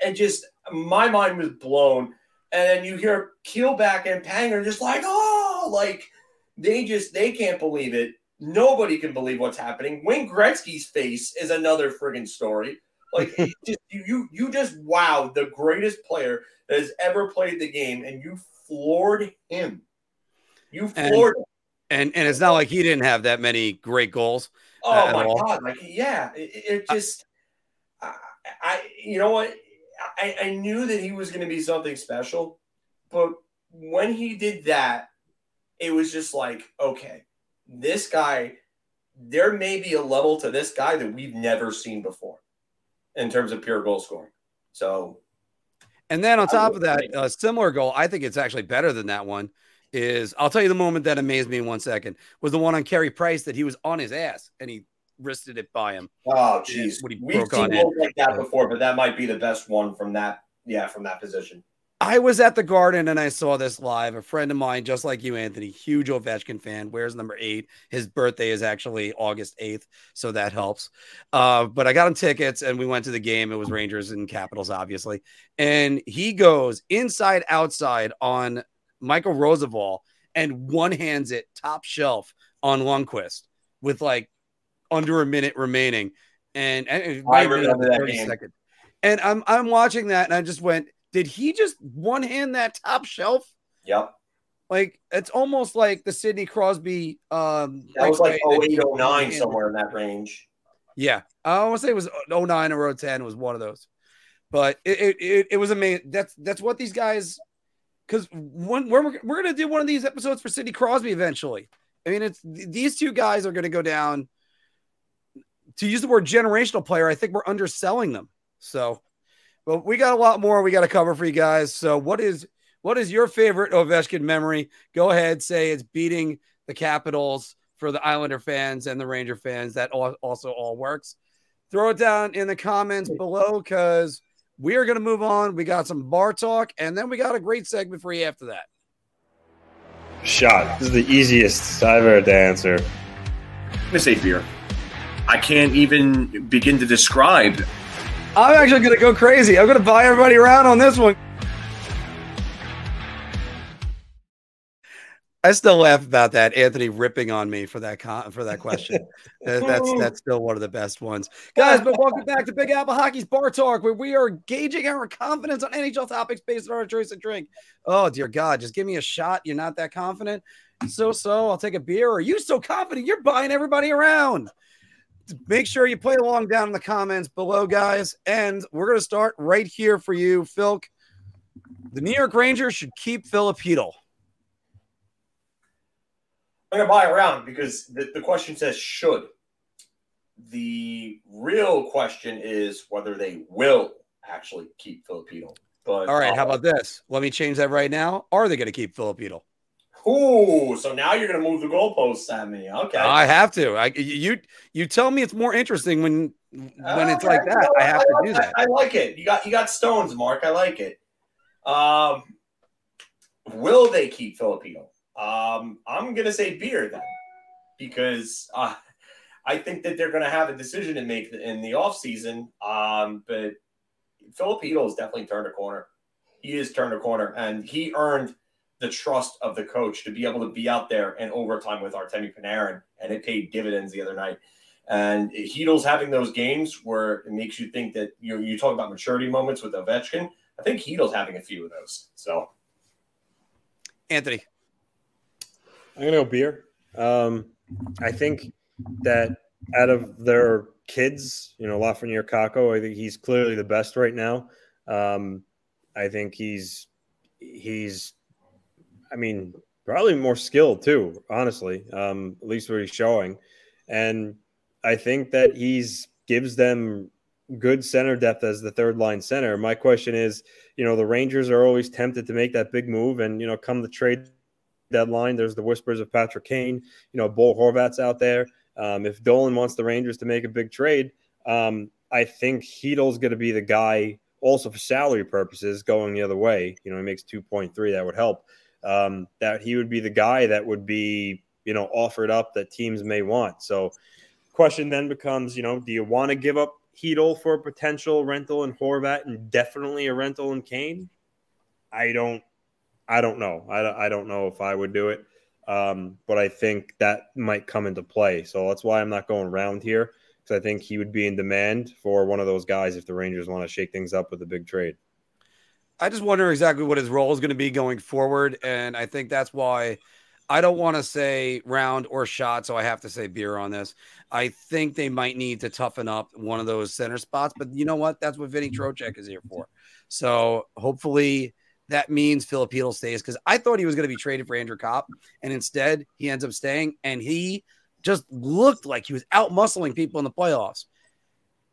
[SPEAKER 2] and, just my mind was blown. And then you hear Keilback and Panger just like, "Oh!" Like they just they can't believe it. Nobody can believe what's happening. Wayne Gretzky's face is another friggin' story. Like just, you you just wow the greatest player that has ever played the game, and you floored him. You floored
[SPEAKER 1] and. And and it's not like he didn't have that many great goals.
[SPEAKER 2] Oh uh, my god! Like yeah, it, it just I, I you know what I, I knew that he was going to be something special, but when he did that, it was just like, okay, this guy, there may be a level to this guy that we've never seen before in terms of pure goal scoring. So,
[SPEAKER 1] and then on top of that, a similar goal, I think it's actually better than that one. Is I'll tell you the moment that amazed me in one second was the one on Carey Price that he was on his ass and he wristed it by him.
[SPEAKER 2] Oh, jeez, we've seen like that before, but that might be the best one from that. Yeah, from that position.
[SPEAKER 1] I was at the garden and I saw this live. A friend of mine, just like you, Anthony, huge Ovechkin fan, wears number eight. His birthday is actually August 8th, so that helps. Uh, but I got him tickets and we went to the game. It was Rangers and Capitals, obviously. And he goes inside outside on Michael Rozsival and one hands it top shelf on Lundqvist with like under a minute remaining. And, and
[SPEAKER 2] I remember that game.
[SPEAKER 1] Second. And I'm I'm watching that and I just went, did he just one hand that top shelf?
[SPEAKER 2] Yep.
[SPEAKER 1] Like it's almost like the Sidney Crosby. Um,
[SPEAKER 2] that was like 08, 09, somewhere in that range.
[SPEAKER 1] Yeah, I want to say it was 09 or 010 was one of those, but it it, it was amazing. That's that's what these guys. Because when we're we're gonna do one of these episodes for Sidney Crosby eventually. I mean, it's these two guys are gonna go down. To use the word generational player, I think we're underselling them. So but we got a lot more we got to cover for you guys. So, what is what is your favorite Ovechkin memory? Go ahead, say it's beating the Capitals for the Islander fans and the Ranger fans. That also all works. Throw it down in the comments below because we are going to move on. We got some bar talk, and then we got a great segment for you after that.
[SPEAKER 3] Shot. This is the easiest I've ever to answer.
[SPEAKER 6] I'm gonna say beer. I can't even begin to describe.
[SPEAKER 1] I'm actually going to go crazy. I'm going to buy everybody around on this one. I still laugh about that. Anthony ripping on me for that con- for that question. That's that's still one of the best ones, guys. But welcome back to Big Apple Hockey's Bar Talk, where we are gauging our confidence on NHL topics based on our choice of drink. Oh dear God, just give me a shot. You're not that confident. So so, I'll take a beer. Are you so confident you're buying everybody around? Make sure you play along down in the comments below, guys. And we're gonna start right here for you, Phil. The New York Rangers should keep Filip Chytil.
[SPEAKER 2] I'm gonna buy around because the, the question says should. The real question is whether they will actually keep Filipino. But
[SPEAKER 1] All right, how
[SPEAKER 2] uh,
[SPEAKER 1] about this? Let me change that right now. Are they going to keep Filipino?
[SPEAKER 2] Ooh, so now you're gonna move the goalposts at me. Okay.
[SPEAKER 1] I have to. I you you tell me it's more interesting when when it's like that.
[SPEAKER 2] no,
[SPEAKER 1] I have to
[SPEAKER 2] like-
[SPEAKER 1] do that.
[SPEAKER 2] I, I like it. You got you got stones, Mark. I like it. Um, will they keep Filipino? Um, I'm gonna say beer then, because uh, I think that they're gonna have a decision to make in the offseason. Um, but Filipino has definitely turned a corner. He has turned a corner, and he earned the trust of the coach to be able to be out there in overtime with Artemi Panarin, and it paid dividends the other night. And Chytil's having those games where it makes you think that you you talk about maturity moments with Ovechkin. I think Chytil's having a few of those. So
[SPEAKER 1] Anthony,
[SPEAKER 3] I'm gonna go beer. Um, I think that out of their kids, you know, Lafreniere Kakko, I think he's clearly the best right now. Um, I think he's he's, I mean, probably more skilled too. Honestly, um, at least what he's showing, and I think that he's gives them good center depth as the third line center. My question is, you know, the Rangers are always tempted to make that big move, and you know, come the trade deadline, there's the whispers of Patrick Kane. You know, Bo Horvat's out there. Um, if Dolan wants the Rangers to make a big trade, um, I think Chytil's going to be the guy. Also for salary purposes, going the other way. You know, he makes two point three. That would help. Um, that he would be the guy that would be, you know, offered up that teams may want. So, question then becomes, you know, do you want to give up Heedle for a potential rental in Horvat and definitely a rental in Kane? I don't I don't know. I, I don't know if I would do it. Um, but I think that might come into play. So that's why I'm not going round here because I think he would be in demand for one of those guys if the Rangers want to shake things up with a big trade.
[SPEAKER 1] I just wonder exactly what his role is going to be going forward, and I think that's why I don't want to say round or shot, so I have to say beer on this. I think they might need to toughen up one of those center spots, but you know what? That's what Vinny Trocheck is here for. So hopefully that means Filipino stays because I thought he was going to be traded for Andrew Copp, and instead he ends up staying, and he just looked like he was out muscling people in the playoffs.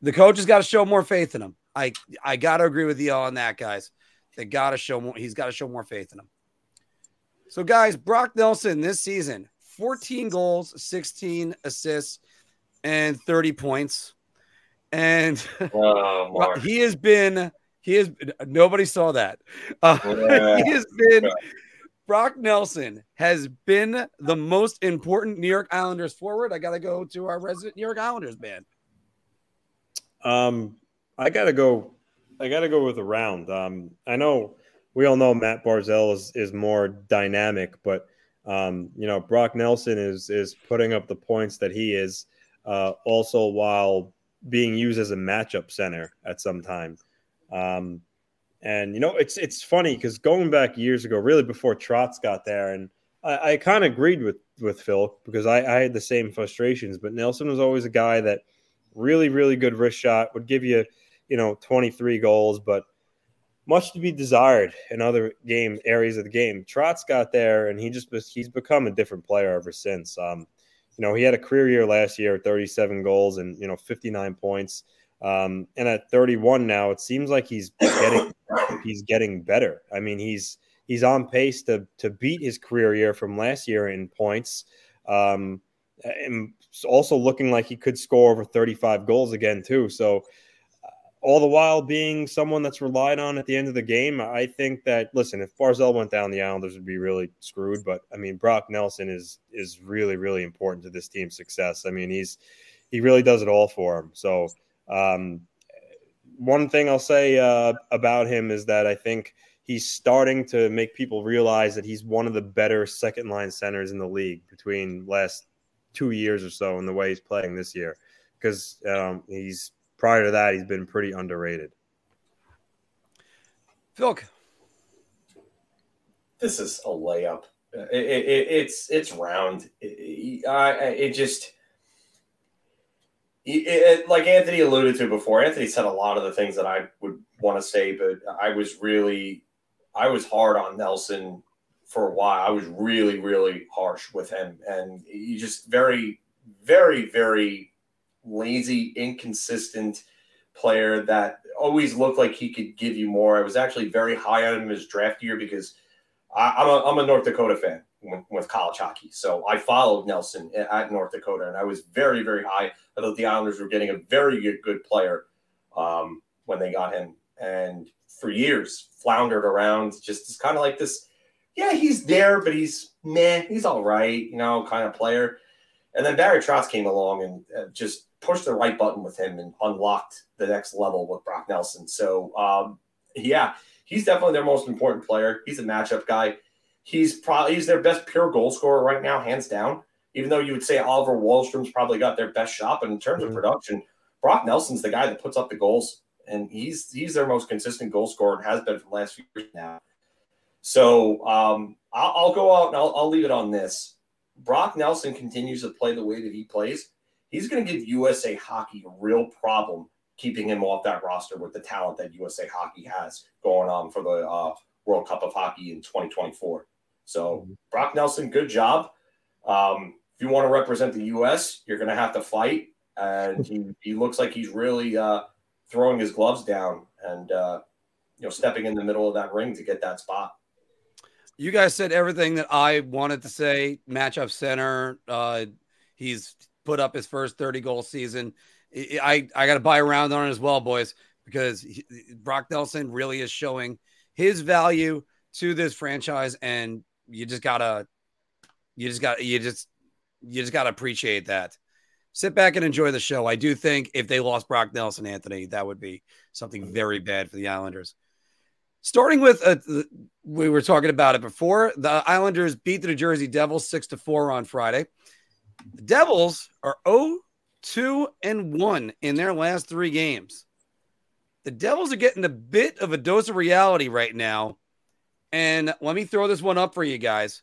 [SPEAKER 1] The coach has got to show more faith in him. I I got to agree with you all on that, guys. They got to show more. He's got to show more faith in him. So, guys, Brock Nelson this season 14 goals, 16 assists, and 30 points. And
[SPEAKER 2] oh,
[SPEAKER 1] he has been, he has, nobody saw that. Uh,
[SPEAKER 2] Yeah.
[SPEAKER 1] he has been, Brock Nelson has been the most important New York Islanders forward. I got to go to our resident New York Islanders man.
[SPEAKER 3] Um, I gotta go. I gotta go with a round. Um, I know we all know Matt Barzal is is more dynamic, but um, you know Brock Nelson is is putting up the points that he is, uh, also while being used as a matchup center at some time. Um, and you know it's it's funny because going back years ago, really before Trotz got there, and I, I kind of agreed with with Phil because I, I had the same frustrations, but Nelson was always a guy that really really good wrist shot would give you you know 23 goals but much to be desired in other game areas of the game. Trotz got there and he just he's become a different player ever since. Um you know he had a career year last year 37 goals and you know 59 points um and at 31 now it seems like he's getting he's getting better i mean he's he's on pace to to beat his career year from last year in points um and also looking like he could score over 35 goals again too. So uh, all the while being someone that's relied on at the end of the game. I think that listen, if Barzal went down, the Islanders would be really screwed. But I mean, Brock Nelson is is really really important to this team's success. I mean, he's he really does it all for him. So um, one thing I'll say uh, about him is that I think he's starting to make people realize that he's one of the better second line centers in the league between last two years or so and the way he's playing this year because um, he's prior to that, he's been pretty underrated.
[SPEAKER 1] Phil,
[SPEAKER 2] this is a layup. It, it, it's it's round. It, it just it, like Anthony alluded to before. Anthony said a lot of the things that I would want to say, but I was really I was hard on Nelson for a while. I was really really harsh with him, and he just very very very lazy, inconsistent player that always looked like he could give you more. I was actually very high on him his draft year because I, am a, I'm a North Dakota fan with, college hockey. So I followed Nelson at North Dakota, and I was very, very high. I thought the Islanders were getting a very good, good player um, when they got him. And for years, floundered around, just kind of like this. Yeah, he's there, but he's meh. He's all right, you know, kind of player. And then Barry Trotz came along and uh, just pushed the right button with him and unlocked the next level with Brock Nelson. So, um, yeah, he's definitely their most important player. He's a matchup guy. He's probably he's their best pure goal scorer right now, hands down. Even though you would say Oliver Wahlstrom's probably got their best shot, but in terms mm-hmm. of production, Brock Nelson's the guy that puts up the goals, and he's he's their most consistent goal scorer and has been for the last few years now. So um, I'll, I'll, go out and I'll, I'll leave it on this. Brock Nelson continues to play the way that he plays he's going to give USA Hockey a real problem keeping him off that roster with the talent that USA Hockey has going on for the uh, World Cup of Hockey in 2024. So. Brock Nelson, good job. Um, if you want to represent the U.S., you're going to have to fight. And he, he looks like he's really uh, throwing his gloves down and, uh, you know, stepping in the middle of that ring to get that spot.
[SPEAKER 1] You guys said everything that I wanted to say. Matchup center. Uh, he's put up his first 30 goal season. I, I got to buy around on it as well, boys, because he, Brock Nelson really is showing his value to this franchise. And you just gotta, you just got, you just, you just gotta appreciate that. Sit back and enjoy the show. I do think if they lost Brock Nelson, Anthony, that would be something very bad for the Islanders. Starting with, uh, we were talking about it before. The Islanders beat the New Jersey Devils six to four on Friday. The Devils are 0 2 and 1 in their last three games. The Devils are getting a bit of a dose of reality right now. And let me throw this one up for you guys.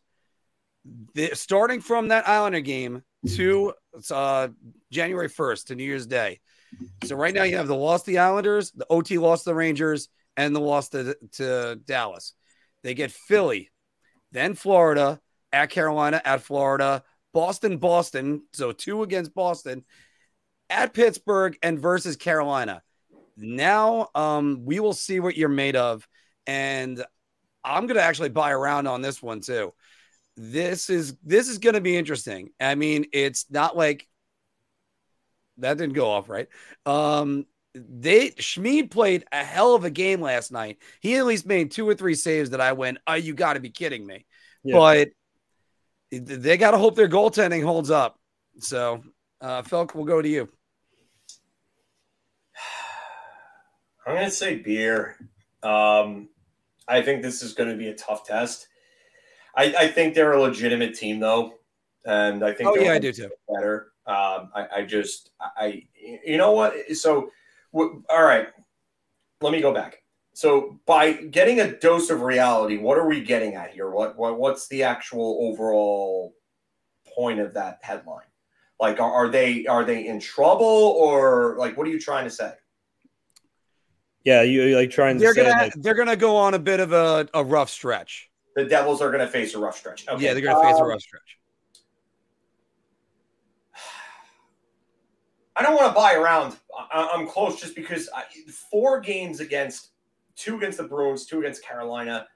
[SPEAKER 1] The, starting from that Islander game to uh, January 1st to New Year's Day. So right now you have the loss to the Islanders, the OT lost the Rangers, and the loss to, to Dallas. They get Philly, then Florida, at Carolina, at Florida, Boston, Boston. So two against Boston at Pittsburgh and versus Carolina. Now um, we will see what you're made of. And I'm going to actually buy around on this one too. This is this is going to be interesting. I mean, it's not like that didn't go off right. Um, they Schmid played a hell of a game last night. He at least made two or three saves that I went, "Oh, you got to be kidding me!" Yeah. But they got to hope their goaltending holds up. So, uh, Felk, we'll go to you.
[SPEAKER 2] I'm going to say beer. Um, I think this is going to be a tough test. I, I, think they're a legitimate team, though, and I think.
[SPEAKER 1] Oh yeah, I do too.
[SPEAKER 2] Better. Um, I, I, just, I, you know what? So, w- all right. Let me go back. So by getting a dose of reality, what are we getting at here? What, what what's the actual overall point of that headline? Like, are, are they are they in trouble or like what are you trying to say?
[SPEAKER 3] Yeah, you like trying to
[SPEAKER 1] they're
[SPEAKER 3] gonna
[SPEAKER 1] like, they're gonna go on a bit of a, a rough stretch.
[SPEAKER 2] The Devils are gonna face a rough stretch.
[SPEAKER 1] Okay. Yeah, they're gonna face um, a rough stretch.
[SPEAKER 2] I don't want to buy around. I, am close just because I, four games against two against the Bruins, two against Carolina,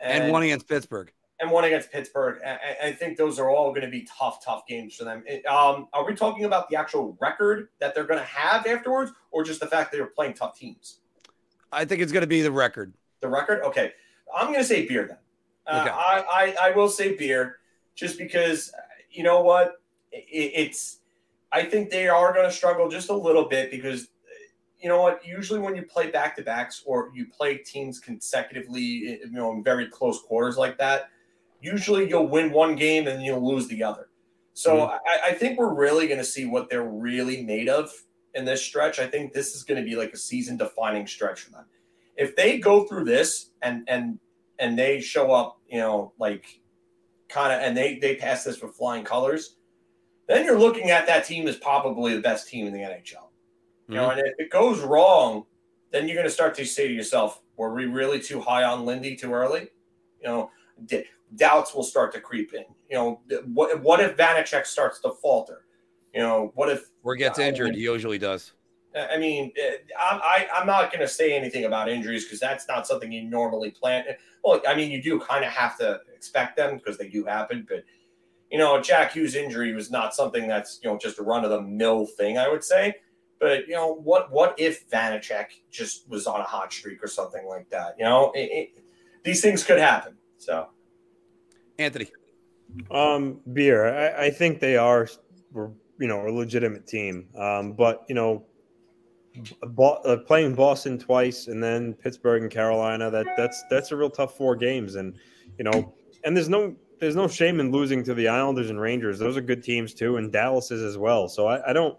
[SPEAKER 1] and, and one against Pittsburgh.
[SPEAKER 2] and one against Pittsburgh. I, I think those are all going to be tough, tough games for them. Um, are we talking about the actual record that they're going to have afterwards, or just the fact that they're playing tough teams?
[SPEAKER 1] I think it's going to be the record.
[SPEAKER 2] The record? Okay. I'm going to say beer then. Uh, okay. I, I, I will say beer just because, you know what? It, it's, I think they are going to struggle just a little bit because, you know what? Usually when you play back to backs or you play teams consecutively, you know, in very close quarters like that, usually you'll win one game and you'll lose the other. So mm-hmm. I, I think we're really going to see what they're really made of in this stretch. I think this is going to be like a season defining stretch for them. If they go through this and and and they show up, you know, like kind of and they they pass this with flying colors, then you're looking at that team as probably the best team in the NHL. You mm-hmm. know, and if it goes wrong, then you're going to start to say to yourself, were we really too high on Lindy too early? You know, d- doubts will start to creep in. You know, what what if Vanecek starts to falter? You know, what if
[SPEAKER 1] or gets injured? he usually does.
[SPEAKER 2] I mean, eh, I'm, I, I'm not going to say anything about injuries because that's not something you normally plan. Well, I mean, you do kind of have to expect them because they do happen. But, you know, Jack Hughes' injury was not something that's, you know, just a run of the mill thing, I would say. But, you know, what what if Vanecek just was on a hot streak or something like that? You know, it, it, these things could happen. So,
[SPEAKER 1] Anthony.
[SPEAKER 3] Um, beer. I, I think they are you know, a legitimate team. Um, but you know, uh, playing Boston twice and then Pittsburgh and Carolina, that that's that's a real tough four games. And you know, and there's no there's no shame in losing to the Islanders and Rangers. Those are good teams too, and Dallas is as well. So I, I don't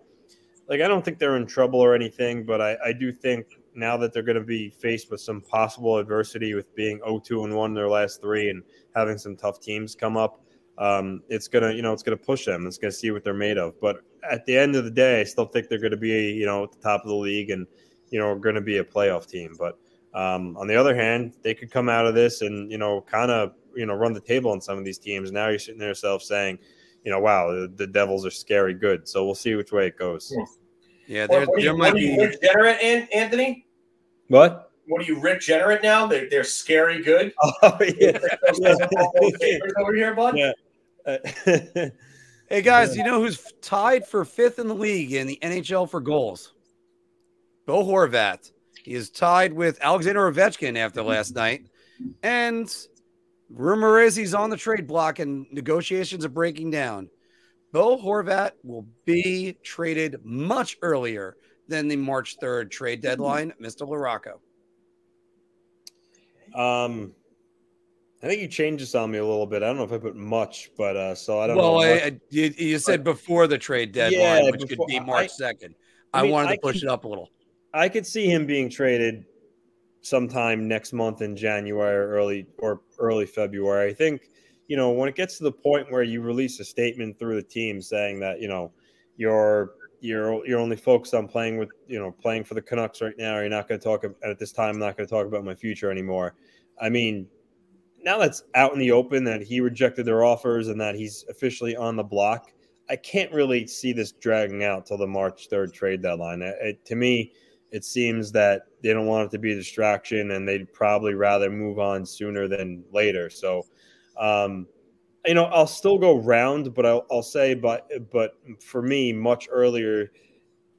[SPEAKER 3] like I don't think they're in trouble or anything, but I, I do think now that they're going to be faced with some possible adversity with being 0-2 and 1 in their last three and having some tough teams come up, um, it's gonna you know it's gonna push them. It's gonna see what they're made of. But at the end of the day, I still think they're going to be you know at the top of the league and you know going to be a playoff team. But um, on the other hand, they could come out of this and you know kind of you know run the table on some of these teams. Now you're sitting there yourself saying, you know, wow, the, the, Devils are scary good. So we'll see which way it goes.
[SPEAKER 1] Yeah, there,
[SPEAKER 2] what,
[SPEAKER 1] there might be
[SPEAKER 2] Generate, Anthony.
[SPEAKER 3] What?
[SPEAKER 2] what are you, Rick Generate now? They're, they're scary good.
[SPEAKER 3] Oh, yeah.
[SPEAKER 2] over here, bud.
[SPEAKER 3] Yeah.
[SPEAKER 1] Uh, hey guys, you know who's tied for fifth in the league in the NHL for goals? Bo Horvat. He is tied with Alexander Ovechkin after mm-hmm. last night, and rumor is he's on the trade block and negotiations are breaking down. Bo Horvat will be traded much earlier than the March 3rd trade mm-hmm. deadline, Mr. LaRocco.
[SPEAKER 3] Um, I think you changed this on me a little bit. I don't know if I put much, but uh, so I don't
[SPEAKER 1] well,
[SPEAKER 3] know.
[SPEAKER 1] Well, you, you, said before the trade deadline, yeah, which before, could be March second. I, I, mean, wanted to I push it up a little.
[SPEAKER 3] I could see him being traded sometime next month in January or early or early February. I think you know when it gets to the point where you release a statement through the team saying that you know you're you're you're only focused on playing with you know playing for the Canucks right now. You're not going to talk at this time. I'm not going to talk about my future anymore. I mean, now that's out in the open that he rejected their offers and that he's officially on the block. I can't really see this dragging out till the March 3rd trade deadline. It, it, to me, it seems that they don't want it to be a distraction and they'd probably rather move on sooner than later. So, um, you know, I'll still go round, but I'll, I'll say, but but for me, much earlier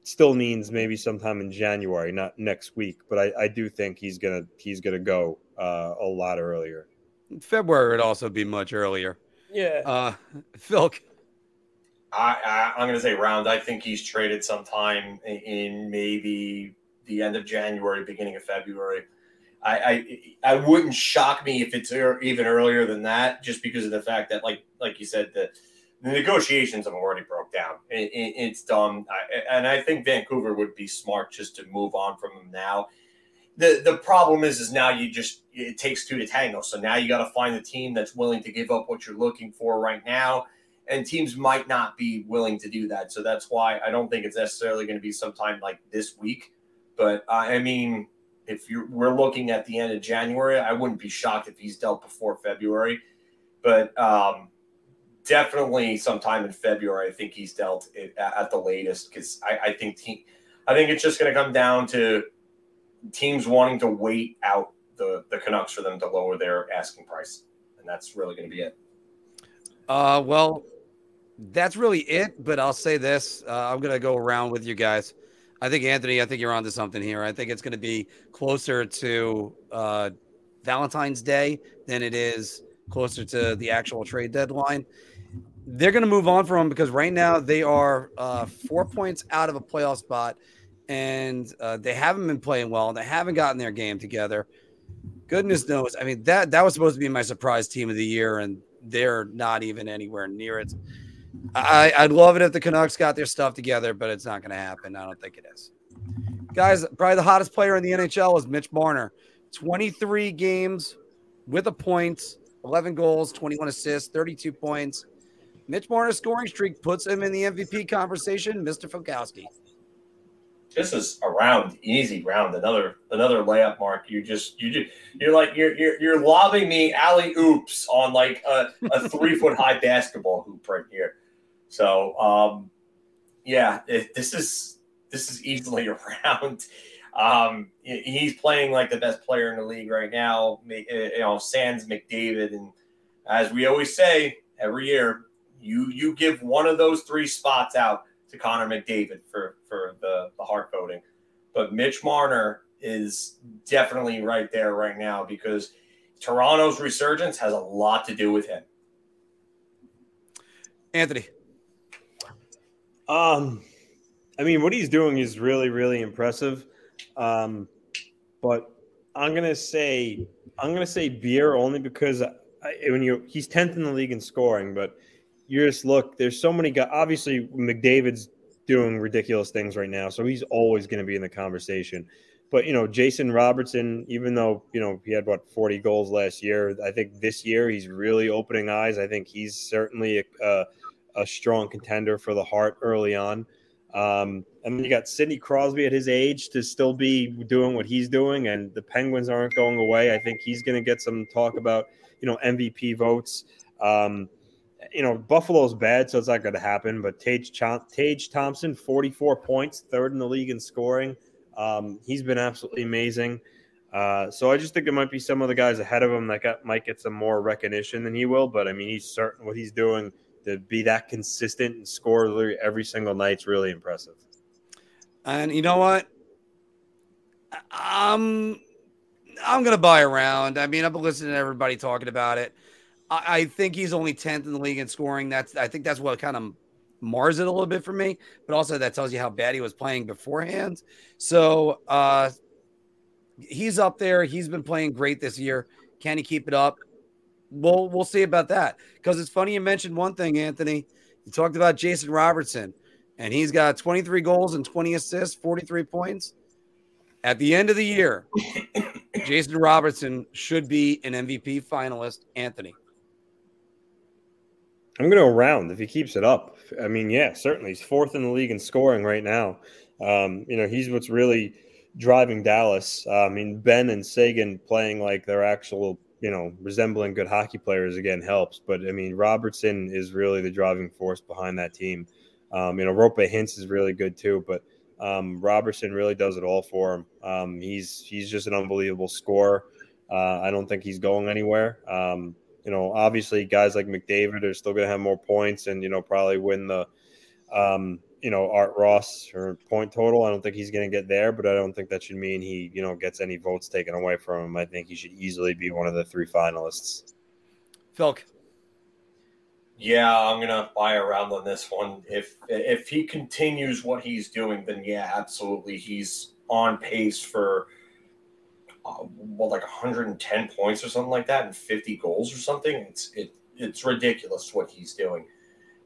[SPEAKER 3] still means maybe sometime in January, not next week. But I, I do think he's gonna he's gonna go uh, a lot earlier.
[SPEAKER 1] February would also be much earlier.
[SPEAKER 3] Yeah.
[SPEAKER 1] Uh, Phil.
[SPEAKER 2] I, I am gonna say round. I think he's traded sometime in maybe the end of January, beginning of February. I, I, I wouldn't shock me if it's even earlier than that, just because of the fact that, like like you said, the, the negotiations have already broke down. It, it, it's done, I, and I think Vancouver would be smart just to move on from him now. The the problem is, is now you just it takes two to tango. So now you got to find a team that's willing to give up what you're looking for right now, and teams might not be willing to do that. So that's why I don't think it's necessarily going to be sometime like this week. But uh, I mean if you we're looking at the end of January, I wouldn't be shocked if he's dealt before February, but um, definitely sometime in February, I think he's dealt at the latest because I, I, think te- I think it's just going to come down to teams wanting to wait out the the Canucks for them to lower their asking price, and that's really going to be it.
[SPEAKER 1] Uh, well, that's really it. But I'll say this: uh, I'm gonna go around with you guys. I think Anthony, I think you're onto something here. I think it's going to be closer to uh, Valentine's Day than it is closer to the actual trade deadline. They're going to move on from because right now they are uh, four points out of a playoff spot, and uh, they haven't been playing well. They haven't gotten their game together. Goodness knows. I mean that that was supposed to be my surprise team of the year, and they're not even anywhere near it. I, I'd love it if the Canucks got their stuff together, but it's not going to happen. I don't think it is. Guys, probably the hottest player in the NHL is Mitch Marner. 23 games with a point, 11 goals, 21 assists, 32 points. Mitch Marner's scoring streak puts him in the MVP conversation. Mr. Filkowski.
[SPEAKER 2] This is a round, easy round. Another another layup, Mark. You just you just you're like you're you're, you're lobbing me alley oops on like a, a three foot high basketball hoop right here. So um, yeah, it, this is this is easily around. Um, he's playing like the best player in the league right now. You know, Sans McDavid, and as we always say every year, you you give one of those three spots out to Connor McDavid for for the the Hart voting, but Mitch Marner is definitely right there right now because Toronto's resurgence has a lot to do with him.
[SPEAKER 1] Anthony.
[SPEAKER 3] Um, I mean, what he's doing is really, really impressive. Um, but I'm gonna say I'm gonna say beer only because I, when you he's tenth in the league in scoring, but you just look. There's so many guys. Obviously, McDavid's doing ridiculous things right now, so he's always going to be in the conversation. But you know, Jason Robertson, even though you know he had what 40 goals last year, I think this year he's really opening eyes. I think he's certainly a, a, strong contender for the Hart early on. Um, and then you got Sidney Crosby at his age to still be doing what he's doing, and the Penguins aren't going away. I think he's going to get some talk about you know MVP votes. Um, you know Buffalo's bad, so it's not going to happen. But Tage, Tage Thompson, 44 points, third in the league in scoring. Um, he's been absolutely amazing. Uh, so I just think there might be some of the guys ahead of him that got, might get some more recognition than he will. But I mean, he's certain what he's doing to be that consistent and score every single night is really impressive.
[SPEAKER 1] And you know what? I'm I'm gonna buy around. I mean, I've been listening to everybody talking about it. I, I think he's only 10th in the league in scoring. That's I think that's what kind of mars it a little bit for me, but also that tells you how bad he was playing beforehand. So uh he's up there. He's been playing great this year. Can he keep it up? we'll we'll see about that because it's funny you mentioned one thing, Anthony. You talked about Jason Robertson, and he's got 23 goals and 20 assists, 43 points. At the end of the year, Jason Robertson should be an MVP finalist. Anthony.
[SPEAKER 3] I'm going to around if he keeps it up. I mean, yeah, certainly he's fourth in the league in scoring right now. Um, you know, he's what's really driving Dallas. Uh, I mean, Benn and Seguin playing like they're actual you know, resembling good hockey players again helps. But I mean, Robertson is really the driving force behind that team. Um, you know, Roope Hintz is really good too, but um, Robertson really does it all for him. Um, he's he's just an unbelievable scorer. Uh, I don't think he's going anywhere. Um, you know, obviously, guys like McDavid are still going to have more points, and you know, probably win the um, you know Art Ross or point total. I don't think he's going to get there, but I don't think that should mean he you know gets any votes taken away from him. I think he should easily be one of the three finalists.
[SPEAKER 1] Phil.
[SPEAKER 2] Yeah, I'm gonna buy around on this one. If if he continues what he's doing, then yeah, absolutely, he's on pace for well, like 110 points or something like that, and 50 goals or something. It's it it's ridiculous what he's doing,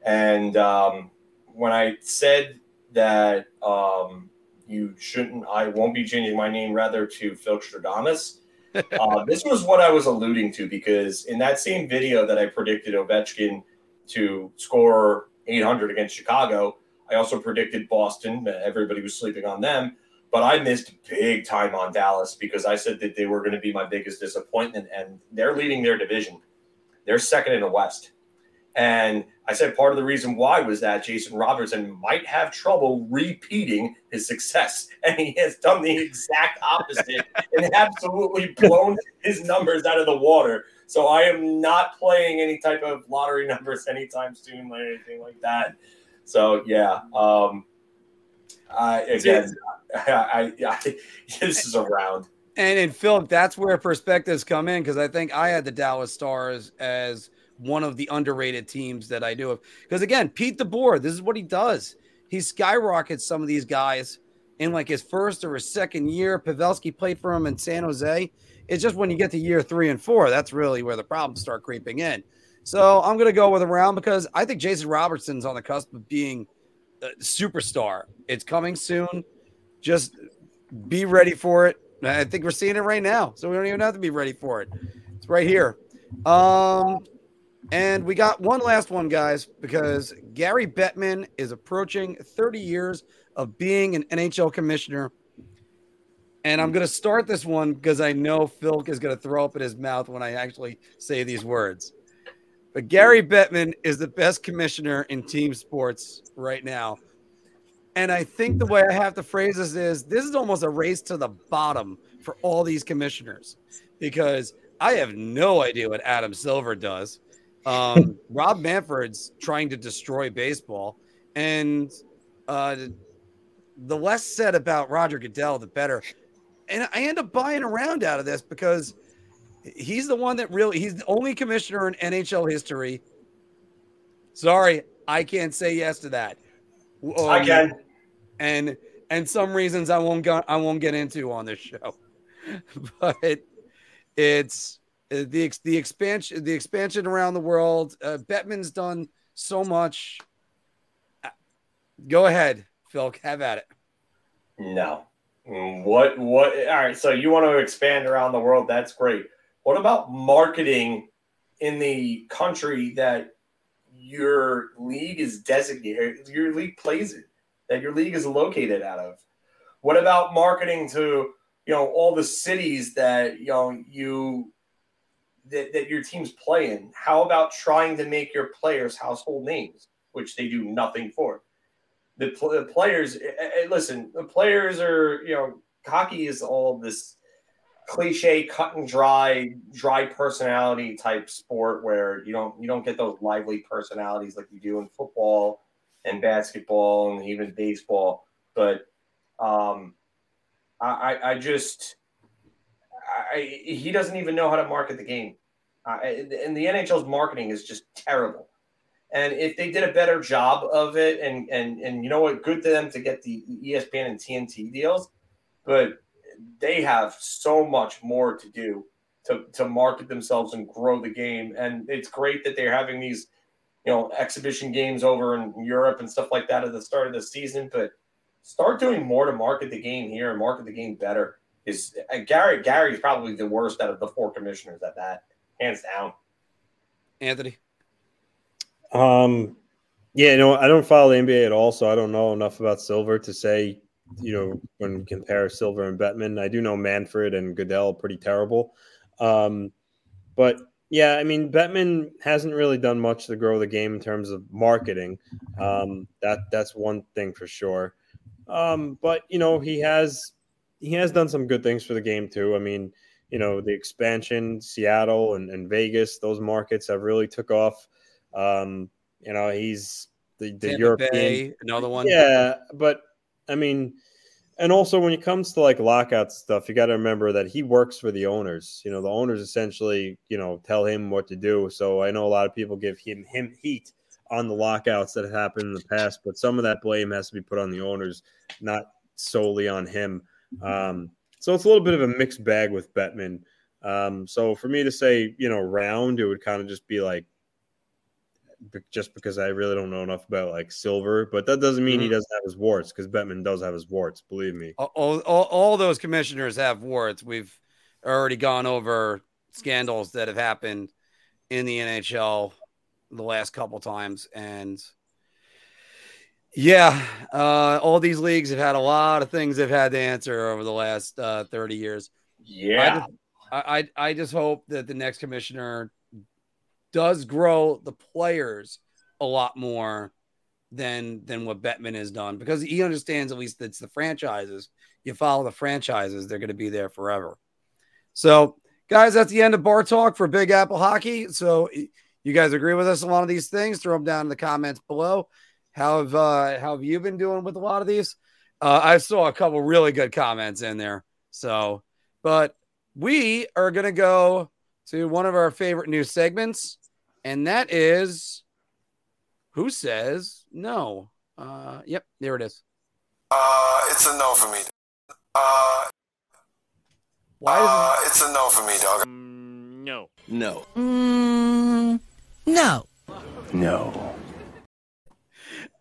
[SPEAKER 2] and um, when I said that um, you shouldn't, I won't be changing my name rather to Phil Stradamus. uh, this was what I was alluding to because in that same video that I predicted Ovechkin to score 800 against Chicago, I also predicted Boston. Everybody was sleeping on them, but I missed big time on Dallas because I said that they were going to be my biggest disappointment, and they're leading their division. They're second in the West. And I said part of the reason why was that Jason Robertson might have trouble repeating his success. And he has done the exact opposite and absolutely blown his numbers out of the water. So I am not playing any type of lottery numbers anytime soon or anything like that. So yeah, um, I again, I, I, I this is a round.
[SPEAKER 1] And in Phil, that's where perspectives come in because I think I had the Dallas Stars as one of the underrated teams that I do have. Because again, Pete DeBoer, this is what he does. He skyrockets some of these guys in like his first or his second year. Pavelski played for him in San Jose. It's just when you get to year three and four, that's really where the problems start creeping in. So I'm going to go with a round because I think Jason Robertson's on the cusp of being a superstar. It's coming soon. Just be ready for it. I think we're seeing it right now. So we don't even have to be ready for it. It's right here. Um, and we got one last one, guys, because Gary Bettman is approaching 30 years of being an NHL commissioner. And I'm going to start this one because I know Phil is going to throw up in his mouth when I actually say these words. But Gary Bettman is the best commissioner in team sports right now. And I think the way I have to phrase this is this is almost a race to the bottom for all these commissioners because I have no idea what Adam Silver does. Um, Rob Manfred's trying to destroy baseball. And uh, the less said about Roger Goodell, the better. And I end up buying around out of this because he's the one that really, he's the only commissioner in NHL history. Sorry, I can't say yes to that. Um,
[SPEAKER 2] I can.
[SPEAKER 1] and and some reasons I won't go I won't get into on this show, but it's the ex- the expansion the expansion around the world. Uh, Bettman's done so much. Go ahead, Phil. Have at it.
[SPEAKER 2] No. What what all right, so you want to expand around the world, that's great. What about marketing in the country that your league is designated your league plays it, that your league is located out of? What about marketing to you know all the cities that you know you that, that your teams play in? How about trying to make your players household names, which they do nothing for? the, pl- the players eh, eh, listen the players are you know hockey is all this cliche cut and dry dry personality type sport where you don't you don't get those lively personalities like you do in football and basketball and even baseball. But um i i, just I, he doesn't even know how to market the game. And the nhl's marketing is just terrible. And if they did a better job of it, and and and you know what, good to them to get the ESPN and TNT deals, but they have so much more to do to to market themselves and grow the game. And it's great that they're having these, you know, exhibition games over in Europe and stuff like that at the start of the season. But start doing more to market the game here and market the game better. Is uh, Gary Gary's probably the worst out of the four commissioners at that, hands down.
[SPEAKER 1] Anthony.
[SPEAKER 3] Um, yeah, no, I don't follow the NBA at all, so I don't know enough about Silver to say, you know, when we compare Silver and Bettman. I do know Manfred and Goodell pretty terrible. Um, but yeah, I mean, Bettman hasn't really done much to grow the game in terms of marketing. Um, that that's one thing for sure. Um, but you know, he has he has done some good things for the game too. I mean, you know, the expansion, Seattle and, and Vegas, those markets have really took off. Um, you know, he's the, the
[SPEAKER 1] Tampa
[SPEAKER 3] European
[SPEAKER 1] Bay, another one.
[SPEAKER 3] yeah, but I mean, and also when it comes to like lockout stuff, you got to remember that he works for the owners. You know, the owners essentially, you know, tell him what to do. So I know a lot of people give him him heat on the lockouts that have happened in the past, but some of that blame has to be put on the owners, not solely on him. Um, so it's a little bit of a mixed bag with Bettman. Um, so for me to say, you know, round, it would kind of just be like just because I really don't know enough about like silver, but that doesn't mean he
[SPEAKER 1] Mhm.
[SPEAKER 3] doesn't have his warts because Bettman does have his warts. Believe me.
[SPEAKER 1] all, all, all- all those commissioners have warts. We've already gone over scandals that have happened in the NHL the last couple times, and yeah, uh, all these leagues have had a lot of things they've had to answer over the last uh, thirty years. I
[SPEAKER 2] Yeah.
[SPEAKER 1] just, I, I I just hope that the next commissioner does grow the players a lot more than than what Bettman has done because he understands at least it's the franchises. You follow the franchises, they're going to be there forever. So, guys, that's the end of bar talk for Big Apple Hockey. So you guys agree with us on a lot of these things? Throw them down in the comments below. How have uh, how have you been doing with a lot of these? Uh, I saw a couple really good comments in there. So, but we are gonna go to one of our favorite new segments, and that is who says no. Uh, yep, there it is.
[SPEAKER 7] Uh, it's a no for me. Uh,
[SPEAKER 1] Why is
[SPEAKER 7] uh, it's a no for me, dog.
[SPEAKER 4] No.
[SPEAKER 8] No.
[SPEAKER 9] Mm, no.
[SPEAKER 8] No.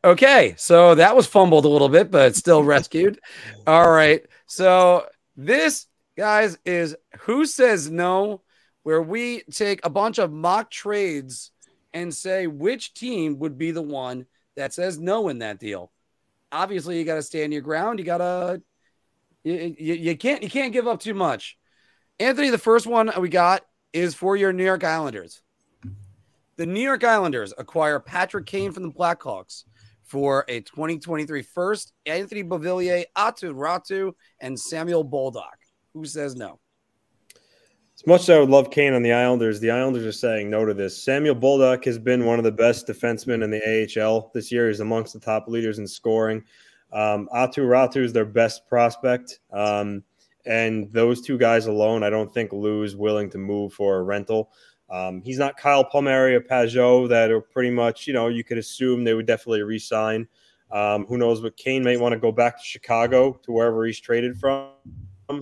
[SPEAKER 1] Okay, so that was fumbled a little bit, but still rescued. All right. So this, guys, is Who Says No, where we take a bunch of mock trades and say which team would be the one that says no in that deal. Obviously, you got to stand your ground. You got to, you, you, you can't, you can't give up too much. Anthony, the first one we got is for your New York Islanders. The New York Islanders acquire Patrick Kane from the Blackhawks for a 2023 first, Anthony Beauvillier, Aatu Räty, and Samuel Bolduc. Who says no?
[SPEAKER 3] As much as I would love Kane on the Islanders, the Islanders are saying no to this. Samuel Bolduc has been one of the best defensemen in the AHL this year. He's amongst the top leaders in scoring. Um, Aatu Räty is their best prospect. Um, and those two guys alone, I don't think Lou is willing to move for a rental. Um, he's not Kyle Palmieri or Pageau that are pretty much, you know, you could assume they would definitely re-sign. Um, who knows? But Kane may want to go back to Chicago to wherever he's traded from.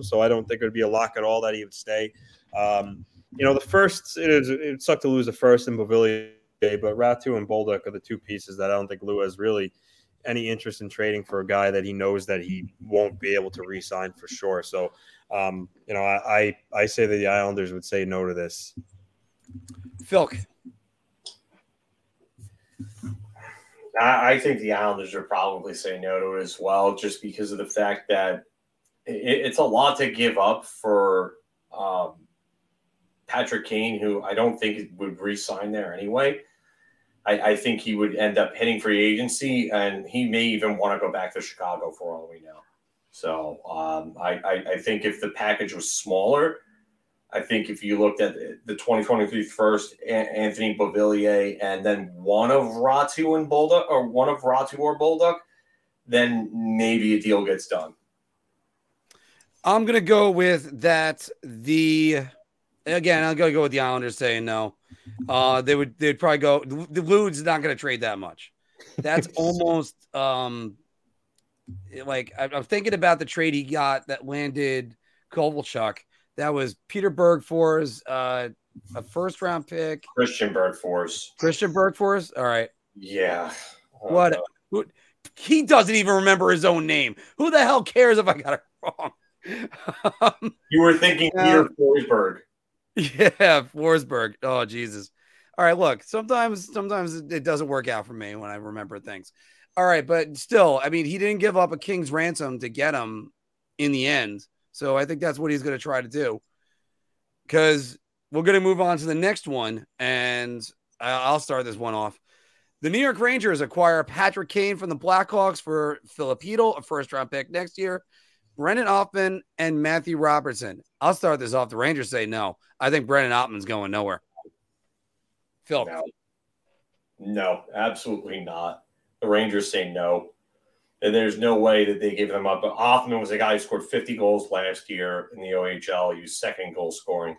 [SPEAKER 3] So I don't think it would be a lock at all that he would stay. Um, you know, the first it is it sucked to lose the first in Beauvillier, but Räty and Bolduc are the two pieces that I don't think Lou has really any interest in trading for a guy that he knows that he won't be able to re-sign for sure. So, um, you know, I, I I say that the Islanders would say no to this.
[SPEAKER 1] Philk.
[SPEAKER 2] I, I think the Islanders would probably say no to it as well, just because of the fact that it, it's a lot to give up for um, Patrick Kane, who I don't think would re-sign there anyway. I, I, think he would end up hitting free agency, and he may even want to go back to Chicago for all we know. So um, I, I, I think if the package was smaller, I think if you looked at the 2023 first, Anthony Beauvillier, and then one of Räty and Bolduc, or one of Räty or Bolduc, then maybe a deal gets done.
[SPEAKER 1] I'm gonna go with that. The again, I'm gonna go with the Islanders saying no. Uh, they would they'd probably go. The Lude's not gonna trade that much. That's almost um, like I'm thinking about the trade he got that landed Kovalchuk that was Peter Bergfors, uh, a first round pick.
[SPEAKER 2] Christian Bergfors.
[SPEAKER 1] Christian Bergfors. All right.
[SPEAKER 2] Yeah.
[SPEAKER 1] What? Who, he doesn't even remember his own name. Who the hell cares if I got it wrong?
[SPEAKER 2] um, you were thinking Peter Forsberg.
[SPEAKER 1] Yeah, Forsberg. Oh Jesus. All right, look. Sometimes, sometimes it doesn't work out for me when I remember things. All right, but still, I mean, he didn't give up a king's ransom to get him in the end. So I think that's what he's going to try to do. Because we're going to move on to the next one, and I'll start this one off. The New York Rangers acquire Patrick Kane from the Blackhawks for Filipino, a first round pick next year. Brennan Othmann and Matthew Robertson. I'll start this off. The Rangers say no. I think Brennan Othmann's going nowhere. Phil.
[SPEAKER 2] No. no, absolutely not. The Rangers say no and there's no way that they give them up. But Othmann was a guy who scored 50 goals last year in the OHL. He was second goal scoring.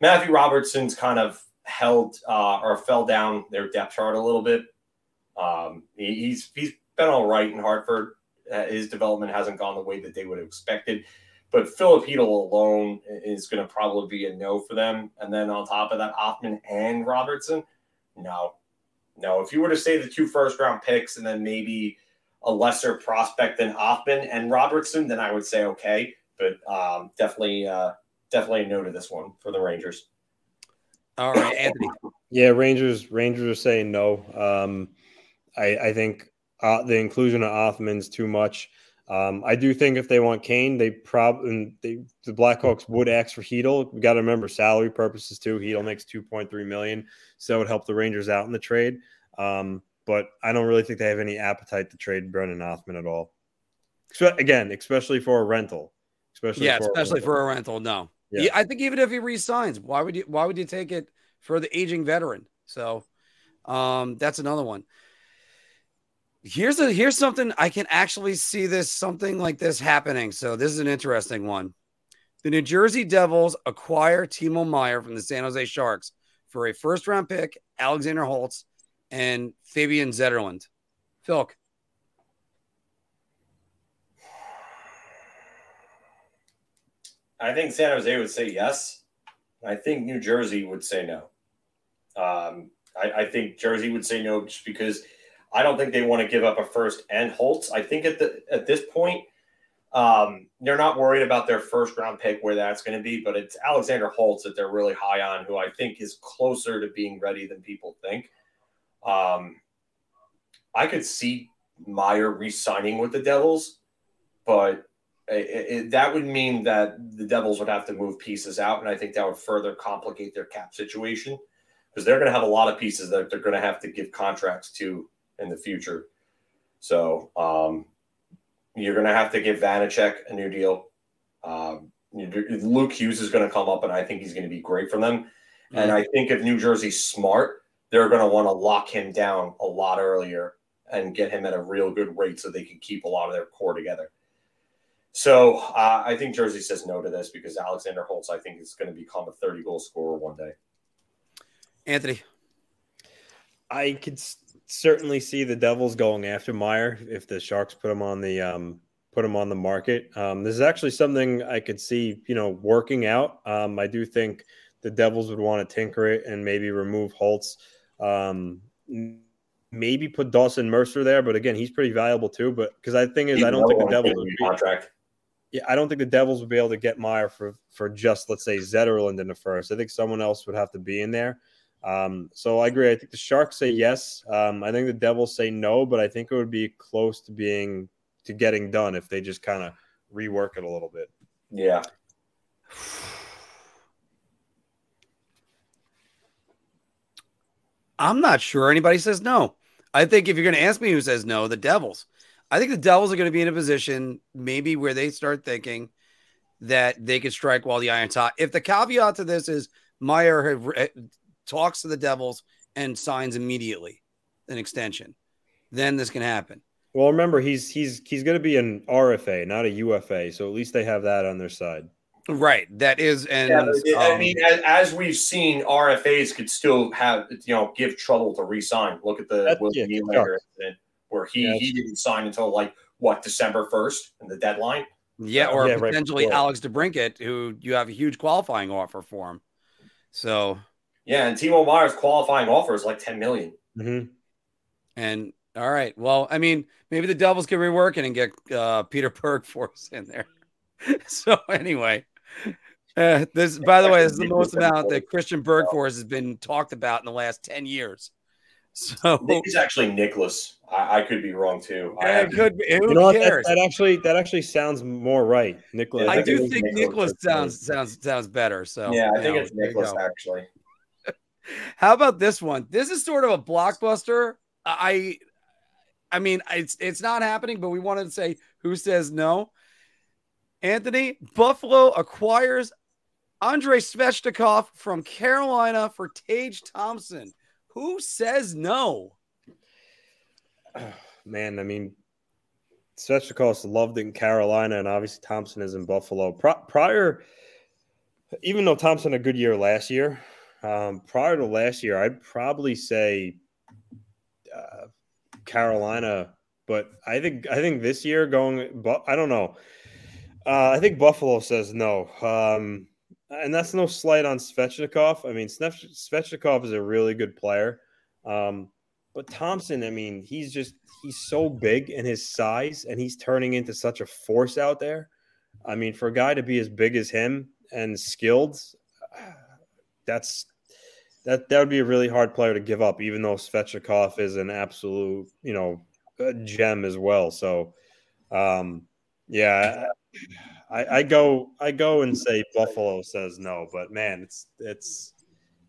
[SPEAKER 2] Matthew Robertson's kind of held uh, or fell down their depth chart a little bit. Um, he, he's he's been all right in Hartford. Uh, his development hasn't gone the way that they would have expected. But Filipino alone is going to probably be a no for them. And then on top of that, Hoffman and Robertson, no, no. If you were to say the two first round picks and then maybe a lesser prospect than Hoffman and Robertson, then I would say okay. But um, definitely, uh, definitely no to this one for the Rangers.
[SPEAKER 1] All right, Anthony.
[SPEAKER 3] Yeah, Rangers. Rangers are saying no. Um, I, I think uh, the inclusion of Othmann's too much. Um, I do think if they want Kane, they probably the Blackhawks would ask for Chytil. We got to remember salary purposes too. Chytil makes two point three million, so it would help the Rangers out in the trade. Um, but I don't really think they have any appetite to trade Brennan Othman at all. Again, especially for a rental. Especially
[SPEAKER 1] yeah,
[SPEAKER 3] for
[SPEAKER 1] especially
[SPEAKER 3] a
[SPEAKER 1] for a rental. No,
[SPEAKER 3] Yeah.
[SPEAKER 1] Yeah, I think even if he resigns, why would you why would you take it for the aging veteran? So um that's another one. Here's a here's something I can actually see this something like this happening. So this is an interesting one. The New Jersey Devils acquire Timo Meier from the San Jose Sharks for a first round pick, Alexander Holtz, and Fabian Zetterlund. Phil,
[SPEAKER 2] I think San Jose would say yes. I think New Jersey would say no. Um, I, I think Jersey would say no just because I don't think they want to give up a first and Holtz. I think at the at this point, um, they're not worried about their first round pick where that's going to be, but it's Alexander Holtz that they're really high on, who I think is closer to being ready than people think. Um, I could see Meier re-signing with the Devils, but it, it, that would mean that the Devils would have to move pieces out, and I think that would further complicate their cap situation because they're going to have a lot of pieces that they're going to have to give contracts to in the future. So um, you're going to have to give Vanecek a new deal. Um, Luke Hughes is going to come up, and I think he's going to be great for them. Mm-hmm. And I think if New Jersey's smart, they're going to want to lock him down a lot earlier and get him at a real good rate so they can keep a lot of their core together. So uh, I think Jersey says no to this because Alexander Holtz, I think, is going to become a 30 goal scorer one day.
[SPEAKER 1] Anthony.
[SPEAKER 3] I could certainly see the Devils going after Meier if the Sharks put him on the um, put him on the market. Um, this is actually something I could see, you know, working out. Um, I do think the Devils would want to tinker it and maybe remove Holtz. Um, maybe put Dawson Mercer there, but again, he's pretty valuable too. But because I think is, I don't think the Devils would be,
[SPEAKER 2] contract.
[SPEAKER 3] Yeah, I don't think the Devils would be able to get Meier for for just let's say Zetterlund in the first. I think someone else would have to be in there. Um, so I agree. I think the Sharks say yes. Um, I think the Devils say no, but I think it would be close to being to getting done if they just kind of rework it a little bit.
[SPEAKER 2] Yeah.
[SPEAKER 1] I'm not sure anybody says no. I think if you're going to ask me who says no, the Devils. I think the Devils are going to be in a position maybe where they start thinking that they could strike while the iron's hot. If the caveat to this is Meier have, talks to the Devils and signs immediately an extension, then this can happen.
[SPEAKER 3] Well, remember he's he's he's going to be an RFA, not a UFA, so at least they have that on their side.
[SPEAKER 1] Right. That is, and
[SPEAKER 2] yeah, I um, mean, as, as, we've seen, RFAs could still have you know give trouble to re-sign. Look at the Will yeah, Nylander incident where he yeah, he didn't sign until like what December first in the deadline.
[SPEAKER 1] Yeah, or yeah, potentially right Alex DeBrincat, who you have a huge qualifying offer for him. So
[SPEAKER 2] yeah, and Timo Meier's qualifying offer is like ten million.
[SPEAKER 3] Mm-hmm.
[SPEAKER 1] And all right, well, I mean, maybe the Devils can rework it and get uh, Peter Bergfors in there. so anyway, uh, this, by the way, this is the most amount that Christian Bergfors has been talked about in the last 10 years. So
[SPEAKER 2] he's actually Nicholas. I, I, could be wrong too.
[SPEAKER 1] I it could be. Who
[SPEAKER 3] you know
[SPEAKER 1] cares?
[SPEAKER 3] That, that, actually that actually sounds more right. Nicholas.
[SPEAKER 1] I, I do think Nicholas sounds sounds sounds better. So
[SPEAKER 2] yeah, I think know, it's Nicholas actually.
[SPEAKER 1] How about this one? This is sort of a blockbuster. I I mean, it's it's not happening, but we wanted to say who says no. Anthony, Buffalo acquires Andrei Svechnikov from Carolina for Tage Thompson. Who says no?
[SPEAKER 3] Man, I mean, Svechnikov's loved in Carolina, and obviously Thompson is in Buffalo. Pri- prior, even though Thompson had a good year last year, um, prior to last year, I'd probably say uh, Carolina, but I think I think this year going, but I don't know. Uh, I think Buffalo says no. Um, and that's no slight on Svechnikov. I mean, Svechnikov is a really good player. Um, but Thompson, I mean, he's just he's so big in his size and he's turning into such a force out there. I mean, for a guy to be as big as him and skilled, that's that that would be a really hard player to give up, even though Svechnikov is an absolute, you know, gem as well. So um yeah, I, I go I go and say Buffalo says no, but man, it's it's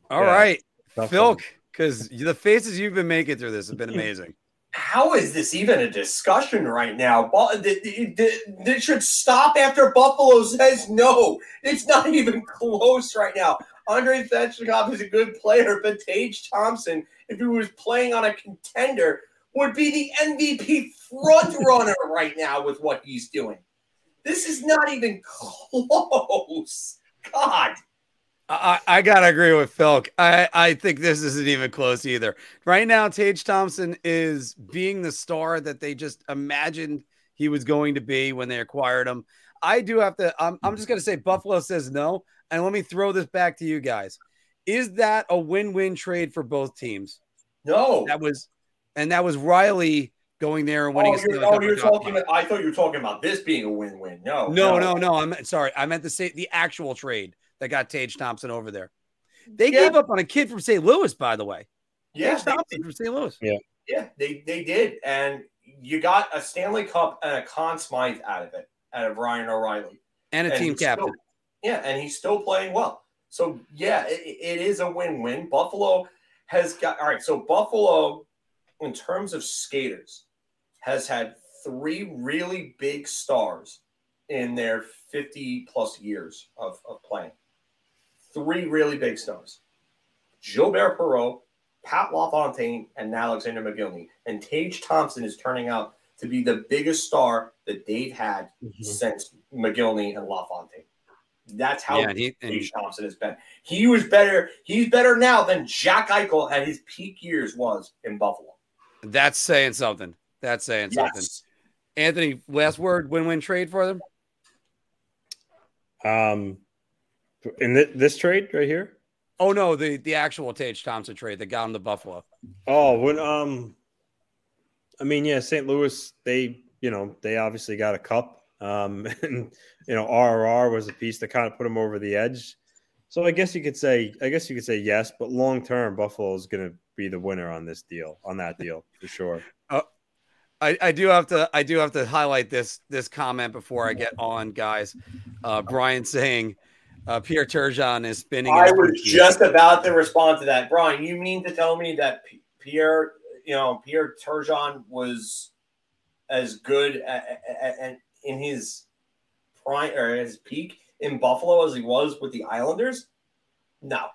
[SPEAKER 1] all yeah, right, Phil, because the faces you've been making through this have been amazing.
[SPEAKER 2] How is this even a discussion right now? This should stop after Buffalo says no. It's not even close right now. Andrei Svechnikov is a good player, but Tage Thompson, if he was playing on a contender, would be the MVP front runner right now with what he's doing. This is not even close. God.
[SPEAKER 1] I, I gotta agree with Phil. I, I think this isn't even close either. Right now, Tage Thompson is being the star that they just imagined he was going to be when they acquired him. I do have to. I'm, I'm just gonna say Buffalo says no, and let me throw this back to you guys. Is that a win-win trade for both teams?
[SPEAKER 2] No.
[SPEAKER 1] That was, and that was Riley going there and winning.
[SPEAKER 2] Oh, you're, oh, you're
[SPEAKER 1] for John
[SPEAKER 2] talking. I thought you were talking about this being a win-win. No,
[SPEAKER 1] No, no, no. I'm sorry. I meant to say the actual trade that got Tage Thompson over there. They
[SPEAKER 2] Yeah.
[SPEAKER 1] gave up on a kid from St. Louis, by the way.
[SPEAKER 2] Yeah,
[SPEAKER 1] Tage Thompson from St. Louis.
[SPEAKER 2] Yeah, yeah, they, they did. And you got a Stanley Cup and a Conn Smythe out of it, out of Ryan O'Reilly.
[SPEAKER 1] And a
[SPEAKER 2] And
[SPEAKER 1] team captain.
[SPEAKER 2] still- yeah, and he's still playing well. So, yeah, it, it is a win win. Buffalo has got, all right, so Buffalo, in terms of skaters, has had three really big stars in their 50 plus years of, of playing. Three really big stars Gilbert Perreault, Pat LaFontaine, and Alexander Mogilny. And Tage Thompson is turning out to be the biggest star that they've had mm-hmm. since McGillney and LaFontaine. That's how
[SPEAKER 1] Yeah, he- and-
[SPEAKER 2] Thompson has been. He was better. He's better now than Jack Eichel at his peak years was in Buffalo.
[SPEAKER 1] That's saying something. That's saying something. Anthony, last word, win-win trade for them.
[SPEAKER 3] Um, in thi- this trade right here.
[SPEAKER 1] Oh no, the the actual Tage Thompson trade that got him to Buffalo.
[SPEAKER 3] Oh, when um, I mean, yeah, St. Louis, they you know they obviously got a cup. Um, and you know RRR was a piece that kind of put him over the edge. So I guess you could say, I guess you could say yes, but long term, Buffalo is going to be the winner on this deal, on that deal for sure.
[SPEAKER 1] I, I do have to I do have to highlight this this comment before I get on, guys. Uh, Brian saying uh, Pierre Turgeon is spinning.
[SPEAKER 2] I was just about to respond to that, Brian. You mean to tell me that P- Pierre, you know, Pierre Turgeon was as good at, at, at, in his prime or his peak in Buffalo as he was with the Islanders? No.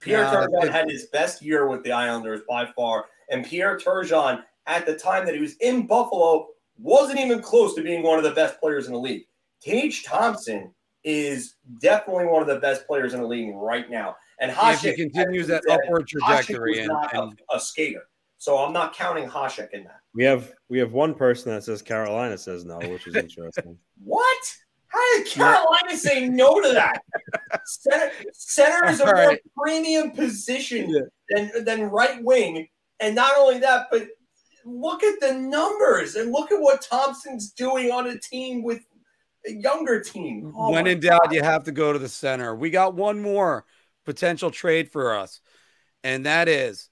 [SPEAKER 2] Pierre
[SPEAKER 1] No,
[SPEAKER 2] Turgeon had his best year with the Islanders by far, and Pierre Turgeon at the time that he was in Buffalo wasn't even close to being one of the best players in the league. Tage Thompson is definitely one of the best players in the league right now. And
[SPEAKER 1] if he
[SPEAKER 2] Hasek
[SPEAKER 1] continues that upward
[SPEAKER 2] Hasek
[SPEAKER 1] trajectory
[SPEAKER 2] was
[SPEAKER 1] and,
[SPEAKER 2] not
[SPEAKER 1] and
[SPEAKER 2] a, a skater, so I'm not counting Hasek in that.
[SPEAKER 3] We have we have one person that says Carolina says no, which is interesting.
[SPEAKER 2] What? How did Carolina say no to that? Center, center is a
[SPEAKER 1] All
[SPEAKER 2] more
[SPEAKER 1] right.
[SPEAKER 2] premium position than, than right wing. And not only that, but look at the numbers and look at what Thompson's doing on a team with a younger team. Oh
[SPEAKER 1] when in doubt,
[SPEAKER 2] God.
[SPEAKER 1] you have to go to the center. We got one more potential trade for us, and that is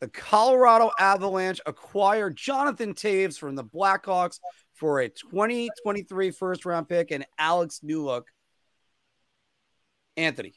[SPEAKER 1] the Colorado Avalanche acquire Jonathan Toews from the Blackhawks for a 2023 first round pick and Alex Newhook. Anthony.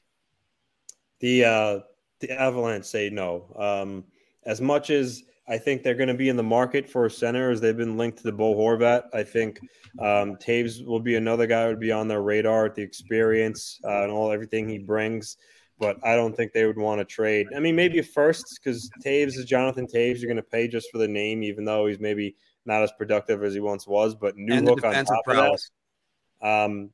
[SPEAKER 3] The uh the Avalanche say no. Um as much as I think they're going to be in the market for a center as they've been linked to the Bo Horvat. I think um, Toews will be another guy who would be on their radar, the experience uh, and all everything he brings. But I don't think they would want to trade. I mean, maybe first because Toews is Jonathan Toews. You're going to pay just for the name, even though he's maybe not as productive as he once was. But new
[SPEAKER 1] and
[SPEAKER 3] look on
[SPEAKER 1] defensive
[SPEAKER 3] top of that, um,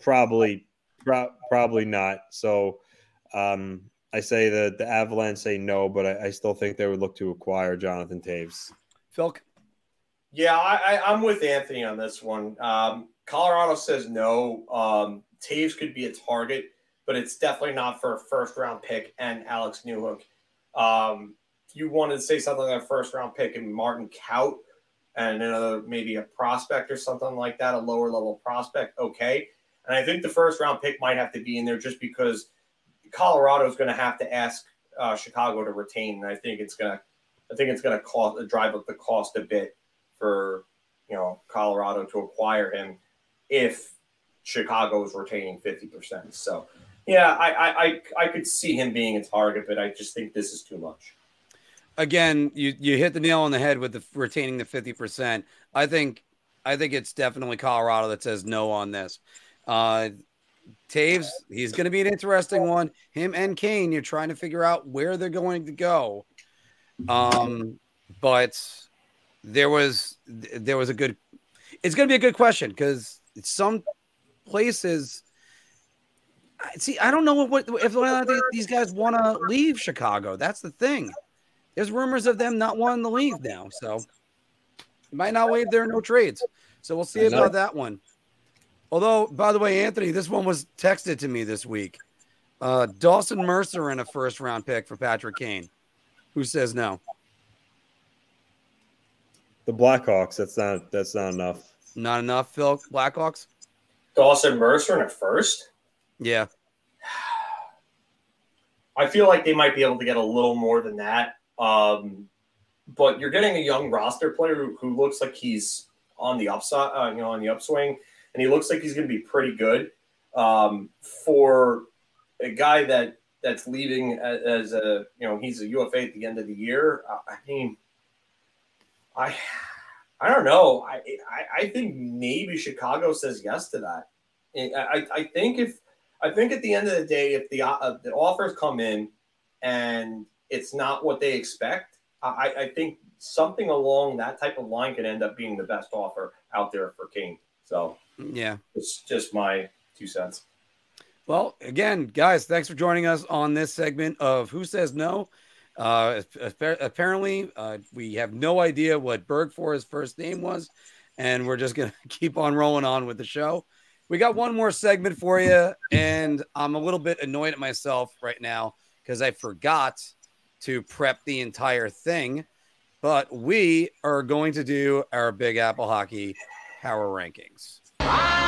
[SPEAKER 3] probably, pro- probably not. So um, I say that the Avalanche say no, but I, I still think they would look to acquire Jonathan Toews.
[SPEAKER 1] Phil.
[SPEAKER 2] Yeah, I, I, I'm with Anthony on this one. Um, Colorado says no. Um, Toews could be a target, but it's definitely not for a first round pick and Alex Newhook. Um, you wanted to say something like a first round pick and Martin Kaut and another maybe a prospect or something like that, a lower level prospect, okay. And I think the first round pick might have to be in there just because Colorado is going to have to ask uh, Chicago to retain, and I think it's going to, I think it's going to cost drive up the cost a bit for you know Colorado to acquire him if Chicago is retaining fifty percent. So yeah, I, I I could see him being a target, but I just think this is too much.
[SPEAKER 1] again, you you hit the nail on the head with the retaining the fifty percent. I think I think it's definitely Colorado that says no on this. Uh, Toews, he's going to be an interesting one. Him and Kane, you're trying to figure out where they're going to go. Um, but there was there was a good. It's going to be a good question because some places. I- See, I don't know what if whether or these guys want to leave Chicago. That's the thing. There's rumors of them not wanting to leave now, so might not waive there are no trades. So we'll see about that one. Although, by the way, Anthony, this one was texted to me this week. Uh, Dawson Mercer in a first round pick for Patrick Kane. Who says no?
[SPEAKER 3] The Blackhawks. That's not. That's not enough.
[SPEAKER 1] Not enough, Phil Blackhawks?
[SPEAKER 2] Dawson Mercer in a first.
[SPEAKER 1] Yeah.
[SPEAKER 2] I feel like they might be able to get a little more than that. Um, but you're getting a young roster player who, looks like he's on the upside, uh, you know, on the upswing, and he looks like he's going to be pretty good. Um, for a guy that that's leaving as, as a, you know, he's a UFA at the end of the year. I, mean, I, I don't know. I, I, I think maybe Chicago says yes to that. I- I think if I think at the end of the day, if the uh, the offers come in and it's not what they expect, I, I think something along that type of line could end up being the best offer out there for King. So
[SPEAKER 1] Yeah.
[SPEAKER 2] it's just my two cents.
[SPEAKER 1] Well, again, guys, thanks for joining us on this segment of Who Says No. Uh, apparently, uh, we have no idea what Berg for his first name was, and we're just going to keep on rolling on with the show. We got one more segment for you, and I'm a little bit annoyed at myself right now because I forgot to prep the entire thing. But we are going to do our Big Apple Hockey Power Rankings.
[SPEAKER 8] More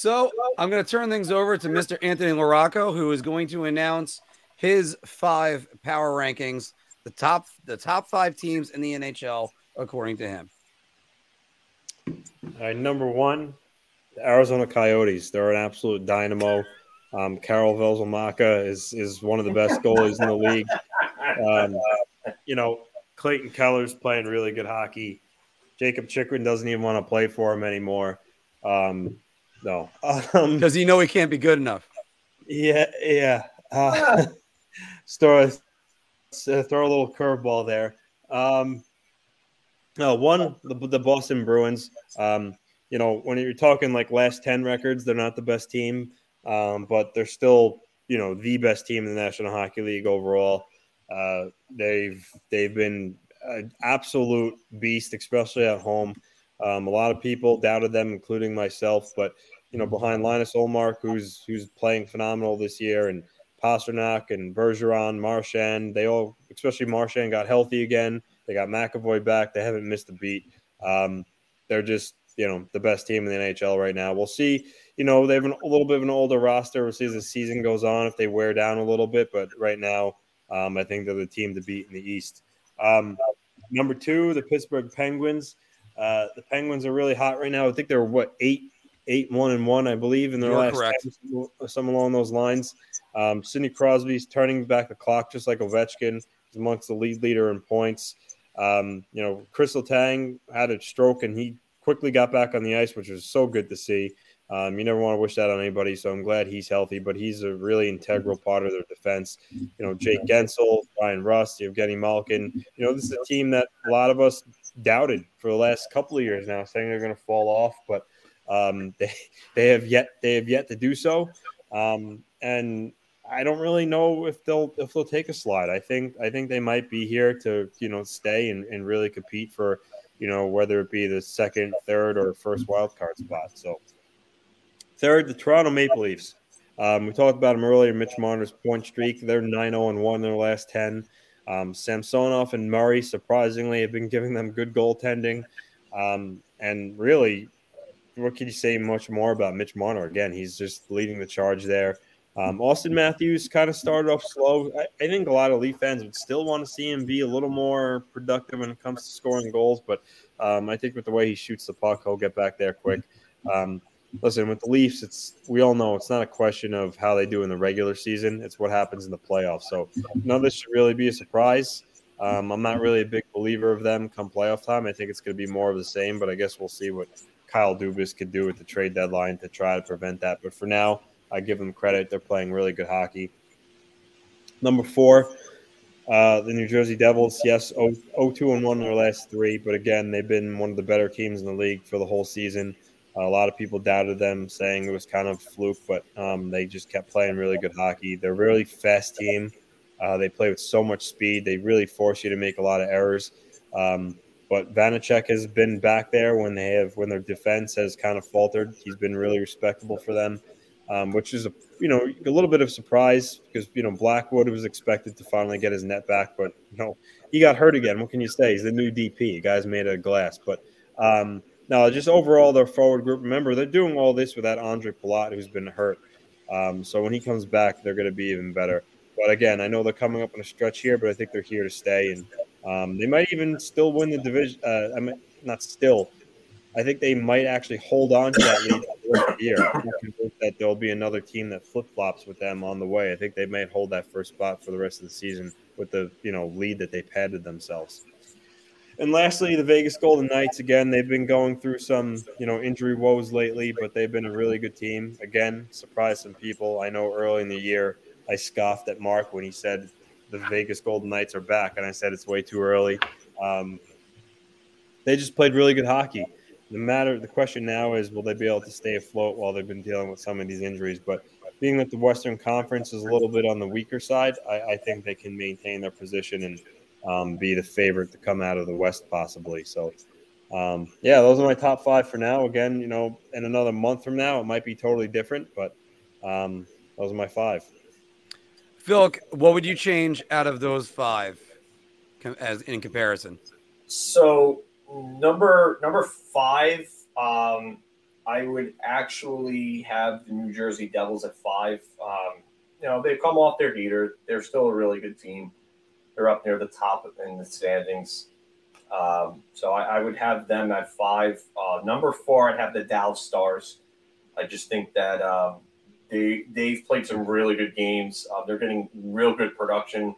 [SPEAKER 1] So I'm going to turn things over to Mr. Anthony Laraco, who is going to announce his five power rankings, the top the top five teams in the NHL according to him.
[SPEAKER 3] All right, number one, the Arizona Coyotes. They're an absolute dynamo. Um, Karel Vejmelka is is one of the best goalies in the league. Um, you know, Clayton Keller's playing really good hockey. Jakob Chychrun doesn't even want to play for him anymore. Um, no, um,
[SPEAKER 1] Does he know he can't be good enough?
[SPEAKER 3] yeah, yeah. Uh, throw, a, throw a little curveball there. Um, no, one the, the Boston Bruins. Um, you know, when you're talking like last ten records, they're not the best team, um, but they're still you know the best team in the National Hockey League overall. Uh, they've they've been an absolute beast, especially at home. Um, a lot of people doubted them, including myself. But you know, behind Linus Ullmark, who's who's playing phenomenal this year, and Pastrnak and Bergeron, Marchand, they all, especially Marchand, got healthy again. They got McAvoy back. They haven't missed a beat. Um, they're just you know the best team in the NHL right now. We'll see. You know, they have an, a little bit of an older roster. We'll see as the season goes on if they wear down a little bit. But right now, um, I think they're the team to beat in the East. Um, number two, the Pittsburgh Penguins. Uh, the Penguins are really hot right now. I think they're what eight, eight, one and one, I believe, in their
[SPEAKER 1] You're
[SPEAKER 3] last. 10, some along those lines. Um, Sidney Crosby's turning back the clock just like Ovechkin. He's amongst the lead leader in points. Um, you know, Kris Letang had a stroke and he quickly got back on the ice, which was so good to see. Um, you never want to wish that on anybody, so I'm glad he's healthy. But he's a really integral part of their defense. You know, Jake Guentzel, Ryan Rust, Evgeny Malkin. You know, this is a team that a lot of us doubted for the last couple of years now, saying they're going to fall off, but um, they they have yet they have yet to do so. Um, and I don't really know if they'll if they'll take a slide. I think I think they might be here to you know stay and, and really compete for you know whether it be the second, third, or first wild card spot. So third, the Toronto Maple Leafs. Um, we talked about them earlier. Mitch Marner's point streak. They're 9 0 1 in their last 10. Um, Samsonov and Murray, surprisingly, have been giving them good goaltending. Um, and really, what can you say much more about Mitch Marner? Again, he's just leading the charge there. Um, Auston Matthews kind of started off slow. I, I, think a lot of Leaf fans would still want to see him be a little more productive when it comes to scoring goals, but um, I think with the way he shoots the puck, he'll get back there quick. Um, listen, with the Leafs, it's we all know it's not a question of how they do in the regular season; it's what happens in the playoffs. So none of this should really be a surprise. Um, I'm not really a big believer of them come playoff time. I think it's going to be more of the same, but I guess we'll see what Kyle Dubas could do with the trade deadline to try to prevent that. But for now, I give them credit. They're playing really good hockey. Number four, uh, the New Jersey Devils. Yes, 0, 2 and 1 in their last three, but again, they've been one of the better teams in the league for the whole season. A lot of people doubted them, saying it was kind of fluke, but um, they just kept playing really good hockey. They're a really fast team. Uh, they play with so much speed. They really force you to make a lot of errors. Um, but Vanecek has been back there when they have when their defense has kind of faltered. He's been really respectable for them um, which is a you know a little bit of surprise because you know Blackwood was expected to finally get his net back, but you know he got hurt again. What can you say? He's the new DP. The guy's made of glass. But um, now, just overall, their forward group. Remember, they're doing all this without Ondrej Palat, who's been hurt. Um, so when he comes back, they're going to be even better. But again, I know they're coming up on a stretch here, but I think they're here to stay, and um, they might even still win the division. Uh, I mean, not still. I think they might actually hold on to that lead the year. That there'll be another team that flip flops with them on the way. I think they might hold that first spot for the rest of the season with the you know lead that they padded themselves. And lastly, the Vegas Golden Knights again. They've been going through some you know injury woes lately, but they've been a really good team. Again, surprised some people. I know early in the year I scoffed at Mark when he said the Vegas Golden Knights are back, and I said it's way too early. Um, they just played really good hockey the matter the question now is will they be able to stay afloat while they've been dealing with some of these injuries but being that the western conference is a little bit on the weaker side i, I think they can maintain their position and um, be the favorite to come out of the west possibly so um, yeah those are my top five for now again you know in another month from now it might be totally different but um, those are my five
[SPEAKER 1] phil what would you change out of those five as in comparison
[SPEAKER 2] so number number five, um, I would actually have the New Jersey Devils at five. Um, you know, they've come off their heater. They're still a really good team. They're up near the top in the standings. Um, so I, I, would have them at five. Uh, number four, I'd have the Dallas Stars. I just think that um, they they've played some really good games. Uh, they're getting real good production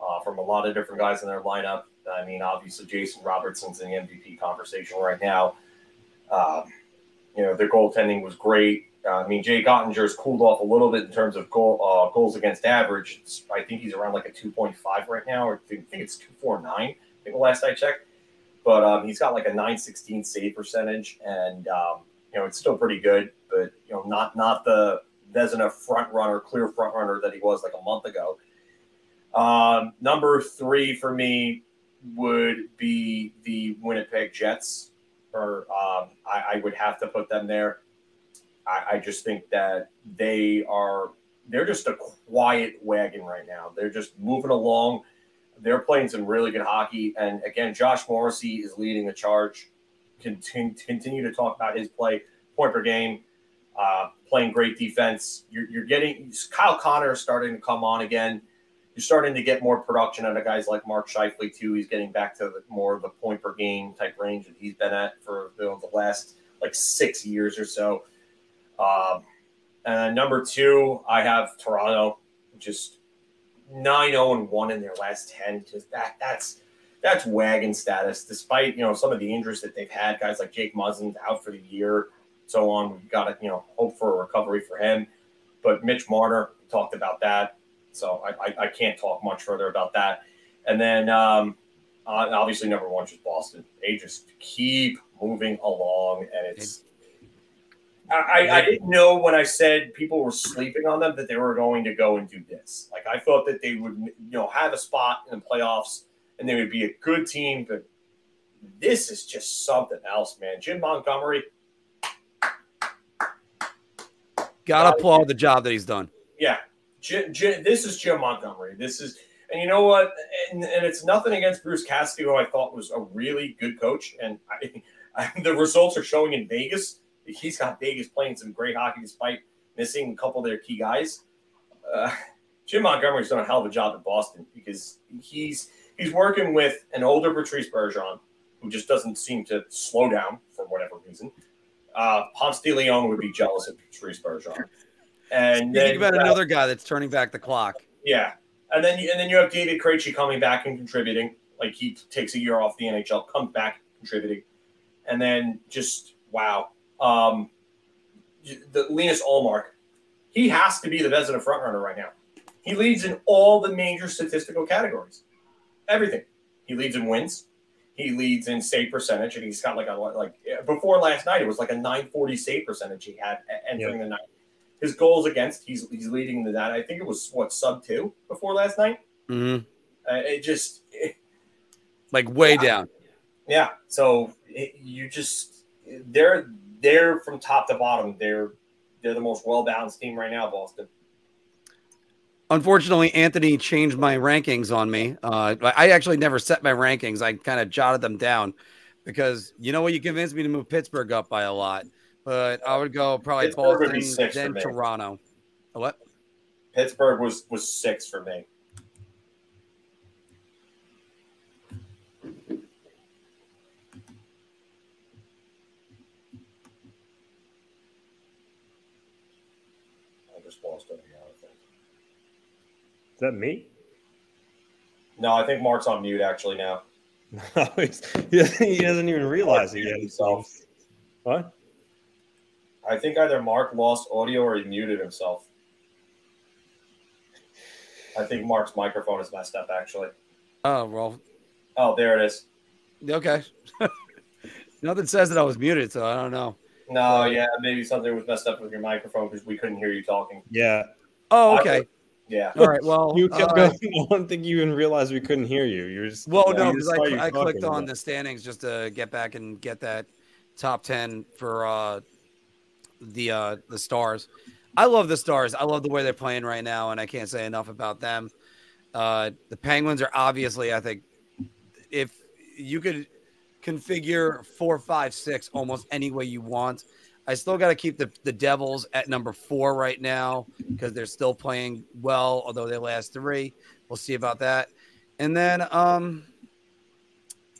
[SPEAKER 2] uh, from a lot of different guys in their lineup. I mean, obviously Jason Robertson's in the MVP conversation right now. Um, you know, their goaltending was great. Uh, I mean, Jake Oettinger's cooled off a little bit in terms of goal uh, goals against average. It's, I think he's around like a 2.5 right now, or I think it's 2.49. I think the last I checked. But um, he's got like a 916 save percentage, and um, you know it's still pretty good, but you know not not the Vezina front runner, clear front runner that he was like a month ago. Um, number three for me, would be the Winnipeg Jets, or um, I, I, would have to put them there. I, I, just think that they are they're just a quiet wagon right now. They're just moving along. They're playing some really good hockey, and again, Josh Morrissey is leading the charge. Continue, continue to talk about his play, point per game, uh, playing great defense. You're, you're getting Kyle Connor starting to come on again you're starting to get more production out of guys like Mark Scheifele too. He's getting back to the, more of the point per game type range that he's been at for you know, the last like six years or so. Um, and number two, I have Toronto, just 9-0 and one in their last ten. Just that that's that's wagon status. Despite you know some of the injuries that they've had, guys like Jake Muzzin out for the year, so on. We've got to you know hope for a recovery for him. But Mitch Marner talked about that. So I, I, I can't talk much further about that. And then um, obviously number one is Boston. They just keep moving along, and it's. I, I didn't know when I said people were sleeping on them that they were going to go and do this. Like I thought that they would, you know, have a spot in the playoffs and they would be a good team, but this is just something else, man. Jim Montgomery.
[SPEAKER 1] Got to applaud the job that he's done.
[SPEAKER 2] Yeah, this is Jim Montgomery. This is, and you know what? And, and, it's nothing against Bruce Cassidy, who I thought was a really good coach. And I, I, the results are showing in Vegas. He's got Vegas playing some great hockey despite missing a couple of their key guys. uh, Jim Montgomery's done a hell of a job in Boston because he's he's working with an older Patrice Bergeron who just doesn't seem to slow down for whatever reason. Uh, Ponce de Leon would be jealous of Patrice Bergeron. And
[SPEAKER 1] Think
[SPEAKER 2] then,
[SPEAKER 1] about another guy that's turning back the clock.
[SPEAKER 2] yeah, and then you, and then you have David Krejci coming back and contributing. Like he takes a year off the NHL, comes back contributing, and then just wow. Um, the Linus Ullmark, he has to be the Vezina frontrunner right now. He leads in all the major statistical categories, everything. He leads in wins. He leads in save percentage, and he's got like a like before last night. It was like a 940 save percentage he had entering the night. His goals against, he's he's leading the that. I think it was what sub two before last night.
[SPEAKER 1] hmm
[SPEAKER 2] Uh, it just it-
[SPEAKER 1] Like way down.
[SPEAKER 2] yeah. So it, you just they're they're from top to bottom. They're they're the most well balanced team right now, Boston.
[SPEAKER 1] Unfortunately, Anthony changed my rankings on me. Uh, I actually never set my rankings. I kind of jotted them down because you know what? You convinced me to move Pittsburgh up by a lot, but I would go probably
[SPEAKER 2] Pittsburgh
[SPEAKER 1] Boston, then. Toronto. What?
[SPEAKER 2] Pittsburgh was was six for me. I just lost it again, I think.
[SPEAKER 3] Is that me?
[SPEAKER 2] No, I think Mark's on mute actually now.
[SPEAKER 3] Oh, he's- he doesn't he doesn't even realize it yet.
[SPEAKER 2] himself.
[SPEAKER 3] What?
[SPEAKER 2] I think either Mark lost audio or he muted himself. I think Mark's microphone is messed up actually.
[SPEAKER 1] Oh well,
[SPEAKER 2] Oh, there it is.
[SPEAKER 1] okay. Nothing says that I was muted, so I don't know.
[SPEAKER 2] No, yeah, maybe something was messed up with your microphone because we couldn't hear you talking.
[SPEAKER 3] Yeah.
[SPEAKER 1] Oh, okay.
[SPEAKER 2] Yeah.
[SPEAKER 1] All right. Well,
[SPEAKER 3] You kept going. I don't think you even realized we couldn't hear you. You're just
[SPEAKER 1] Well,
[SPEAKER 3] you
[SPEAKER 1] no, because I, I clicked
[SPEAKER 3] talking,
[SPEAKER 1] on
[SPEAKER 3] but-
[SPEAKER 1] the standings just to get back and get that top ten for uh, the uh, the Stars. I love the Stars. I love the way they're playing right now, and I can't say enough about them. Uh, the Penguins are obviously, I think, if you could configure four, five, six almost any way you want. I still got to keep the, the Devils at number four right now because they're still playing well, although they last three. We'll see about that. And then, um,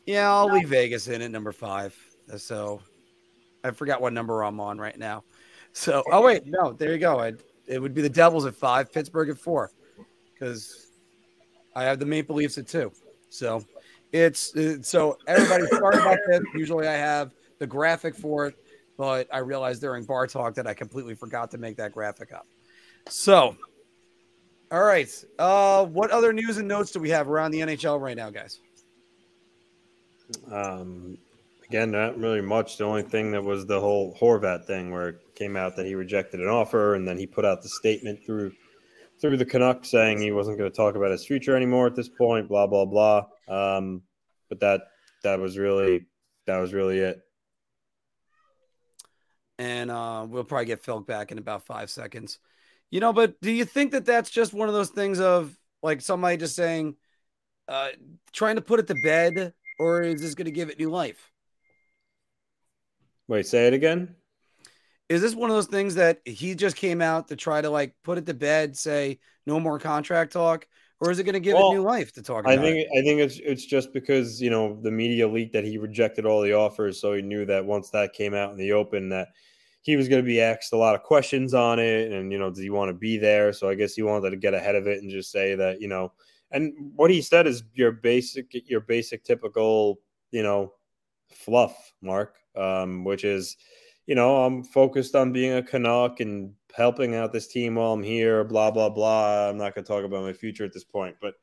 [SPEAKER 1] yeah, I'll leave Vegas in at number five. So I forgot what number I'm on right now. So, oh, wait, no, there you go. I, it would be the Devils at five, Pittsburgh at four, because I have the Maple Leafs at two. So it's uh, so everybody sorry about this. Usually I have the graphic for it, but I realized during bar talk that I completely forgot to make that graphic up. So, all right. Uh, what other news and notes do we have around the NHL right now, guys?
[SPEAKER 3] Um, again, not really much. The only thing that was the whole Horvat thing, where it came out that he rejected an offer, and then he put out the statement through through the Canucks saying he wasn't going to talk about his future anymore at this point. Blah blah blah. Um, but that that was really that was really it.
[SPEAKER 1] And uh, we'll probably get Phil back in about five seconds. You know, but do you think that that's just one of those things of like somebody just saying, uh, trying to put it to bed, or is this going to give it new life?
[SPEAKER 3] Wait, say it again.
[SPEAKER 1] Is this one of those things that he just came out to try to like put it to bed, say no more contract talk, or is it going to give
[SPEAKER 3] Well,
[SPEAKER 1] it new life to talk
[SPEAKER 3] I think
[SPEAKER 1] it?
[SPEAKER 3] I think it's it's just because you know the media leaked that he rejected all the offers, so he knew that once that came out in the open that he was going to be asked a lot of questions on it, and you know, does he want to be there? So I guess he wanted to get ahead of it and just say that you know, and what he said is your basic your basic typical you know fluff, Mark, um, which is you know I'm focused on being a Canuck and helping out this team while I'm here, blah blah blah. I'm not going to talk about my future at this point, but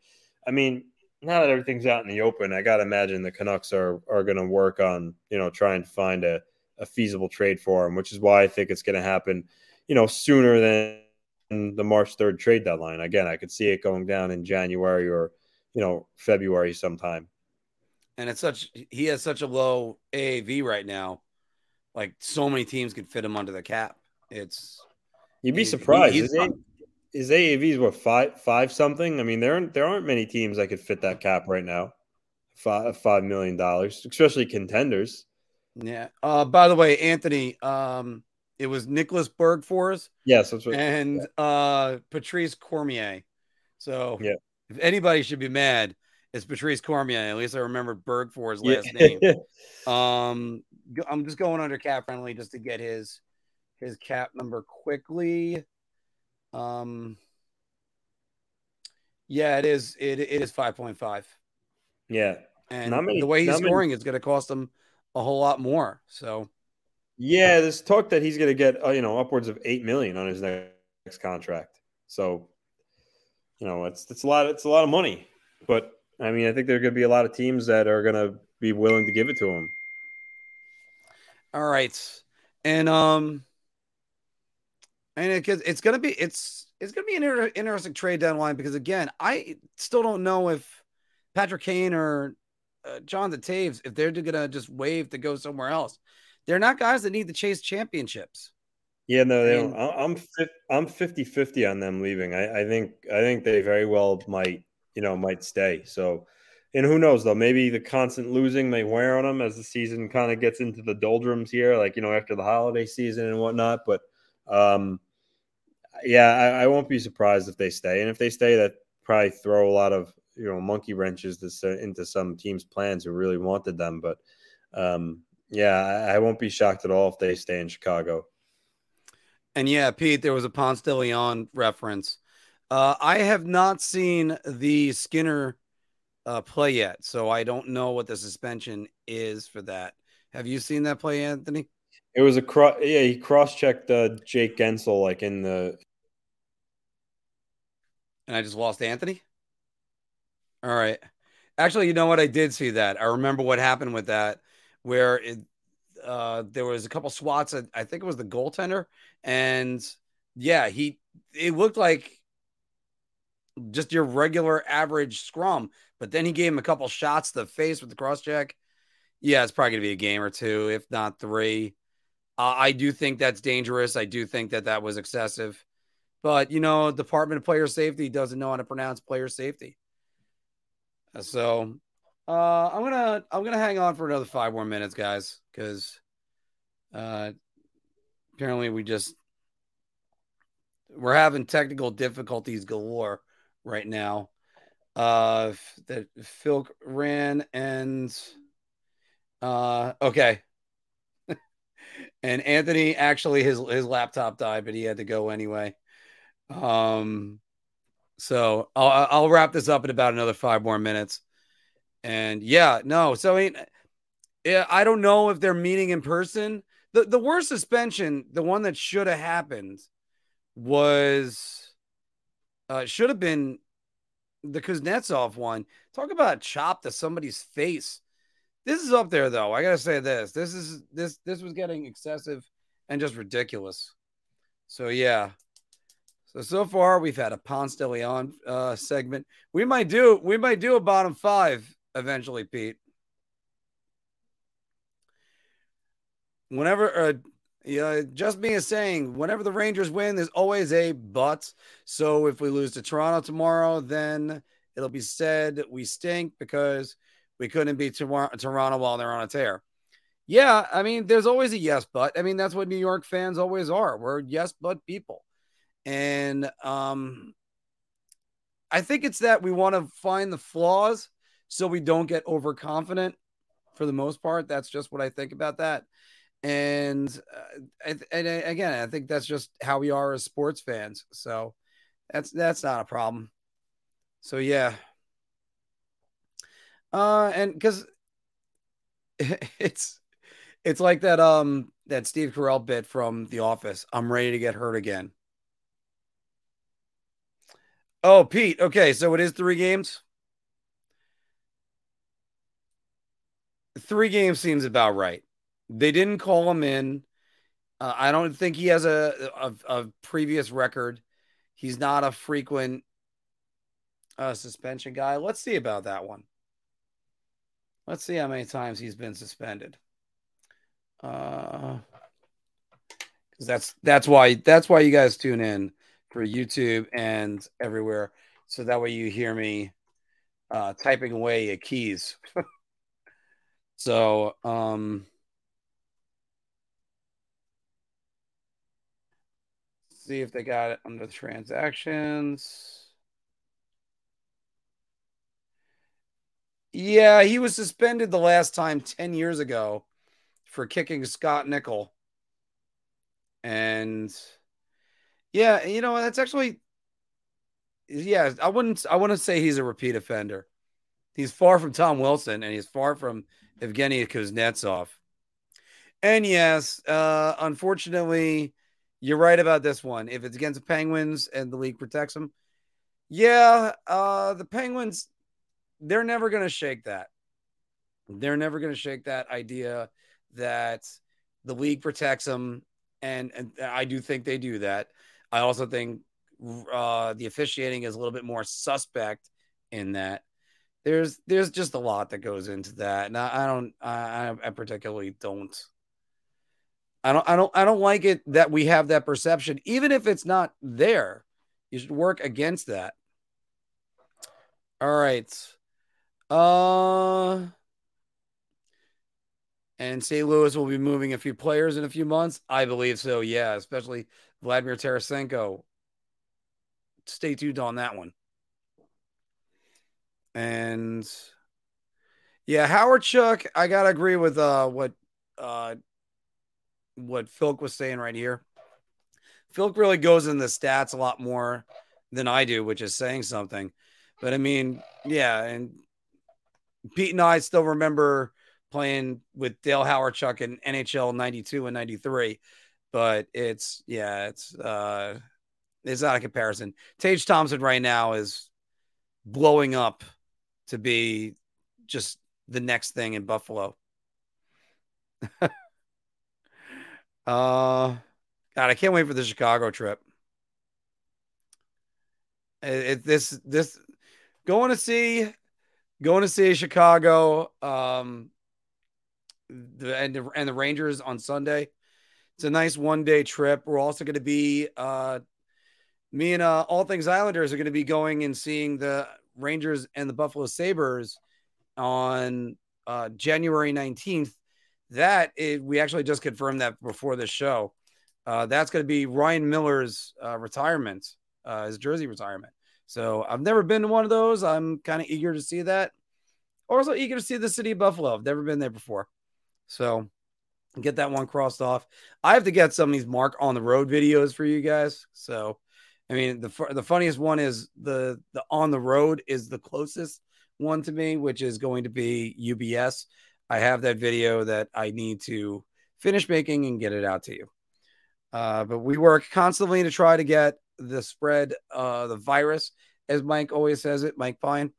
[SPEAKER 3] I mean, now that everything's out in the open, I got to imagine the Canucks are are going to work on you know trying to find a, a feasible trade for him, which is why I think it's going to happen, you know, sooner than the March third trade deadline. Again, I could see it going down in January or you know February sometime.
[SPEAKER 1] and it's such he has such a low AAV right now. Like so many teams could fit him under the cap. It's
[SPEAKER 3] You'd be surprised.
[SPEAKER 1] he's
[SPEAKER 3] His, A- his AAV is what five five something. I mean, there aren't there aren't many teams that could fit that cap right now. Five five million dollars, especially contenders.
[SPEAKER 1] Yeah. Uh, by the way, Anthony, um, It was Nicklas Bergfors
[SPEAKER 3] Yes, that's what.
[SPEAKER 1] and uh, Patrice Cormier. So
[SPEAKER 3] Yeah.
[SPEAKER 1] if anybody should be mad, it's Patrice Cormier. At least I remembered Bergfors'
[SPEAKER 3] Yeah.
[SPEAKER 1] last name. Um, I'm just going under cap friendly just to get his his cap number quickly. Um, yeah, it is. It it is five point five,
[SPEAKER 3] yeah.
[SPEAKER 1] and
[SPEAKER 3] many-
[SPEAKER 1] the way he's
[SPEAKER 3] many-
[SPEAKER 1] scoring is going to cost him a whole lot more. So
[SPEAKER 3] Yeah, there's talk that he's going to get uh, you know upwards of eight million on his next contract. So, you know, it's it's a lot. It's a lot of money. But I mean, I think there are going to be a lot of teams that are going to be willing to give it to him.
[SPEAKER 1] all right, and um, and it, it's going to be it's it's going to be an inter- interesting trade deadline because again, I still don't know if Patrick Kane or uh, Jonathan Toews if they're going to just wave to go somewhere else. They're not guys that need to chase championships.
[SPEAKER 3] Yeah, no, they
[SPEAKER 1] I
[SPEAKER 3] don't.
[SPEAKER 1] mean-
[SPEAKER 3] I- I'm I'm 50-50 on them leaving. I, I think I think they very well might you know might stay. So, and who knows though? Maybe the constant losing may wear on them as the season kind of gets into the doldrums here, like you know after the holiday season and whatnot. But um, yeah, I, I won't be surprised if they stay. And if they stay, that probably throw a lot of you know monkey wrenches to, s- into some teams' plans who really wanted them. But um, yeah, I, I won't be shocked at all if they stay in Chicago.
[SPEAKER 1] And yeah, Pete, there was a Ponce de Leon reference. Uh, I have not seen the Skinner uh, play yet, so I don't know what the suspension is for that. Have you seen that play, Anthony?
[SPEAKER 3] It was a cross. Yeah, he cross-checked uh, Jake Guentzel like in the.
[SPEAKER 1] And I just lost Anthony. All right. Actually, you know what? I did see that. I remember what happened with that, where it, uh, there was a couple swats at I think it was the goaltender, and yeah, he it looked like just your regular average scrum, but then he gave him a couple shots to the face with the cross check. Yeah, it's probably gonna be a game or two, if not three. Uh, I do think that's dangerous. I do think that that was excessive, but you know, Department of Player Safety doesn't know how to pronounce player safety. Uh, So uh, I'm gonna I'm gonna hang on for another five more minutes, guys, because uh, apparently we just we're having technical difficulties galore right now. Uh, that Phil ran and uh, okay, and Anthony actually his his laptop died, but he had to go anyway. Um, so I'll I'll wrap this up in about another five more minutes. And yeah, no, so I mean, I don't know if they're meeting in person. The the worst suspension, the one that should have happened, was uh should have been the Kuznetsov one. Talk about a chop to somebody's face. This is up there though. I gotta say this. This is this this was getting excessive and just ridiculous. So yeah. So so far we've had a Ponce de Leon uh, segment. We might do we might do a bottom five eventually, Pete. Whenever uh, yeah, just me is saying, whenever the Rangers win, there's always a but. So if we lose to Toronto tomorrow, then it'll be said we stink because we couldn't beat Tor- Toronto while they're on a tear. Yeah, I mean, there's always a yes, but. I mean, that's what New York fans always are. We're yes, but people. And um, I think it's that we want to find the flaws so we don't get overconfident for the most part. That's just what I think about that. And, uh, and, and again, I think that's just how we are as sports fans. So that's that's not a problem. So yeah. Uh, and because it's it's like that um that Steve Carell bit from The Office. I'm ready to get hurt again. Oh, Pete. Okay, so it is three games. Three games seems about right. They didn't call him in. Uh, I don't think he has a, a, a previous record. He's not a frequent uh, suspension guy. Let's see about that one. Let's see how many times he's been suspended. Uh, because that's that's why that's why you guys tune in for YouTube and everywhere, so that way you hear me uh, typing away at keys. so, um, see if they got it under the transactions. Yeah, he was suspended the last time 10 years ago for kicking Scott Nichol. And yeah, you know, that's actually yeah, I wouldn't I wouldn't say he's a repeat offender. He's far from Tom Wilson and he's far from Evgeny Kuznetsov. And yes, uh, unfortunately, you're right about this one. If it's against the Penguins and the league protects them, yeah, uh, the Penguins, they're never going to shake that. They're never going to shake that idea that the league protects them. And, and I do think they do that. I also think uh, the officiating is a little bit more suspect in that there's there's just a lot that goes into that, and I, I don't I, I particularly don't I don't I don't I don't like it that we have that perception, even if it's not there. You should work against that. All right. Uh and St. Louis will be moving a few players in a few months. I believe so, yeah, especially Vladimir Tarasenko. Stay tuned on that one. And yeah, Hawerchuk, I gotta agree with uh what uh what Philk was saying right here. Philk really goes in the stats a lot more than I do, which is saying something. But I mean, yeah, and Pete and I still remember playing with Dale Hawerchuk in NHL 92 and 93. But it's yeah, it's uh it's not a comparison. Tage Thompson right now is blowing up to be just the next thing in Buffalo. uh God, I can't wait for the Chicago trip. It, it, this this going to see going to see Chicago um the and the, and the Rangers on Sunday. It's a nice one day trip. We're also going to be uh me and uh, all things Islanders are going to be going and seeing the Rangers and the Buffalo Sabres on uh, January 19th. That is, we actually just confirmed that before the show. Uh, that's going to be Ryan Miller's uh, retirement, uh, his jersey retirement. So I've never been to one of those. I'm kind of eager to see that. Also eager to see the city of Buffalo. I've never been there before. So get that one crossed off. I have to get some of these Mark on the road videos for you guys. So I mean, the the funniest one is the the on the road is the closest one to me, which is going to be UBS. I have that video that I need to finish making and get it out to you. Uh, but we work constantly to try to get the spread, uh, the virus, as Mike always says it, Mike Pine,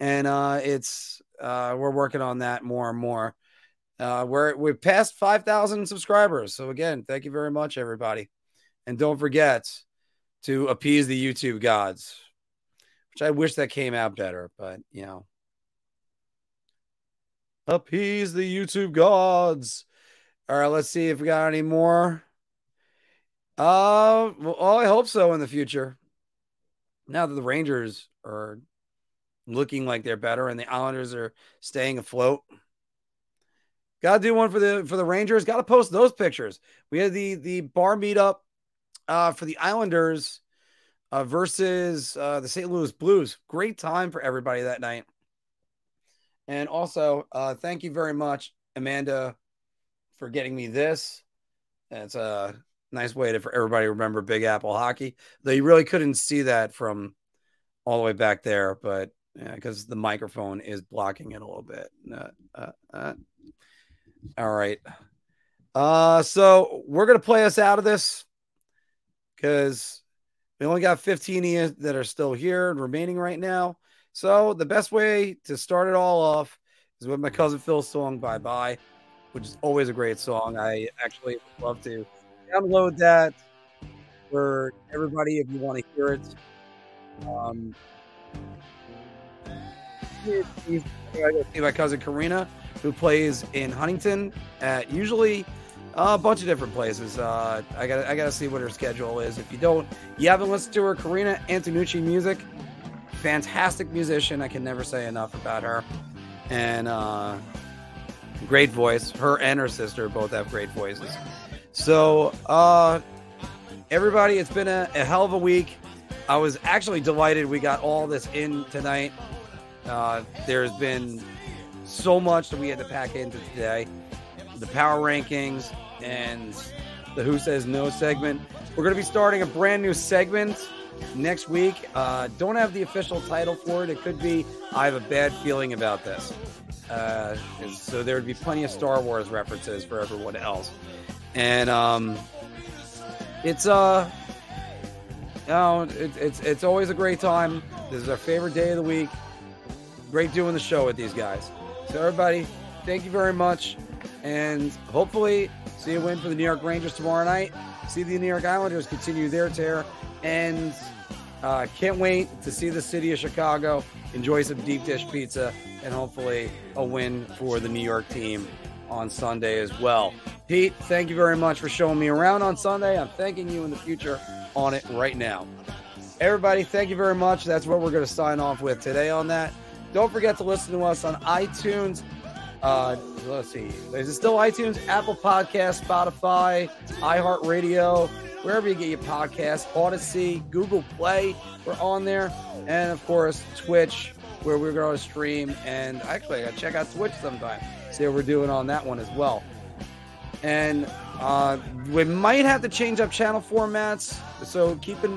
[SPEAKER 1] and uh, it's uh, we're working on that more and more. Uh, we're we've passed five thousand subscribers, so again, thank you very much, everybody, and don't forget to appease the YouTube gods, which I wish that came out better, but you know, appease the YouTube gods. All right, let's see if we got any more. Uh, well, I hope so in the future. Now that the Rangers are looking like they're better and the Islanders are staying afloat. Got to do one for the for the Rangers. Got to post those pictures. We had the the bar meetup uh, for the Islanders uh, versus uh, the St. Louis Blues. Great time for everybody that night. And also, uh, thank you very much, Amanda, for getting me this. It's a nice way to for everybody to remember Big Apple hockey. Though you really couldn't see that from all the way back there, but because yeah, the microphone is blocking it a little bit. Uh, uh, uh. all right. Uh, so we're gonna play us out of this because we only got 15 that are still here and remaining right now. So the best way to start it all off is with my cousin Phil's song "Bye Bye," which is always a great song. I actually love to download that for everybody if you want to hear it. Um, my cousin Karina, who plays in Huntington at usually a bunch of different places. Uh, I got I got to see what her schedule is. If you don't, you haven't listened to her, Karina Antonucci music, fantastic musician. I can never say enough about her, and uh, great voice. Her and her sister both have great voices. So uh, everybody, it's been a, a hell of a week. I was actually delighted we got all this in tonight. Uh, there's been so much that we had to pack into today. The power rankings and the Who Says No segment. We're going to be starting a brand new segment next week. Uh, don't have the official title for it. It could be I have a bad feeling about this. Uh, so there would be plenty of Star Wars references for everyone else. And um, it's uh, no, it, it's it's always a great time. This is our favorite day of the week. Great doing the show with these guys. So everybody, thank you very much, and hopefully see a win for the New York Rangers tomorrow night. See the New York Islanders continue their tear, and uh, can't wait to see the city of Chicago enjoy some deep dish pizza and hopefully a win for the New York team on Sunday as well. Pete, thank you very much for showing me around on Sunday. I'm thanking you in the future on it right now. Everybody, thank you very much. That's what we're going to sign off with today on that. Don't forget to listen to us on iTunes. Uh, let's see. Is it still iTunes, Apple Podcast, Spotify, iHeartRadio, wherever you get your podcasts, Odyssey, Google Play. We're on there. And of course, Twitch, where we're going to stream. And actually, I got to check out Twitch sometime, what we're doing on that one as well. And uh, we might have to change up channel formats. So keep it,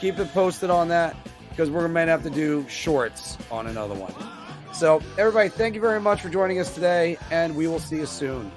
[SPEAKER 1] keep it posted on that because we're to have to do shorts on another one. So, everybody, thank you very much for joining us today, and we will see you soon.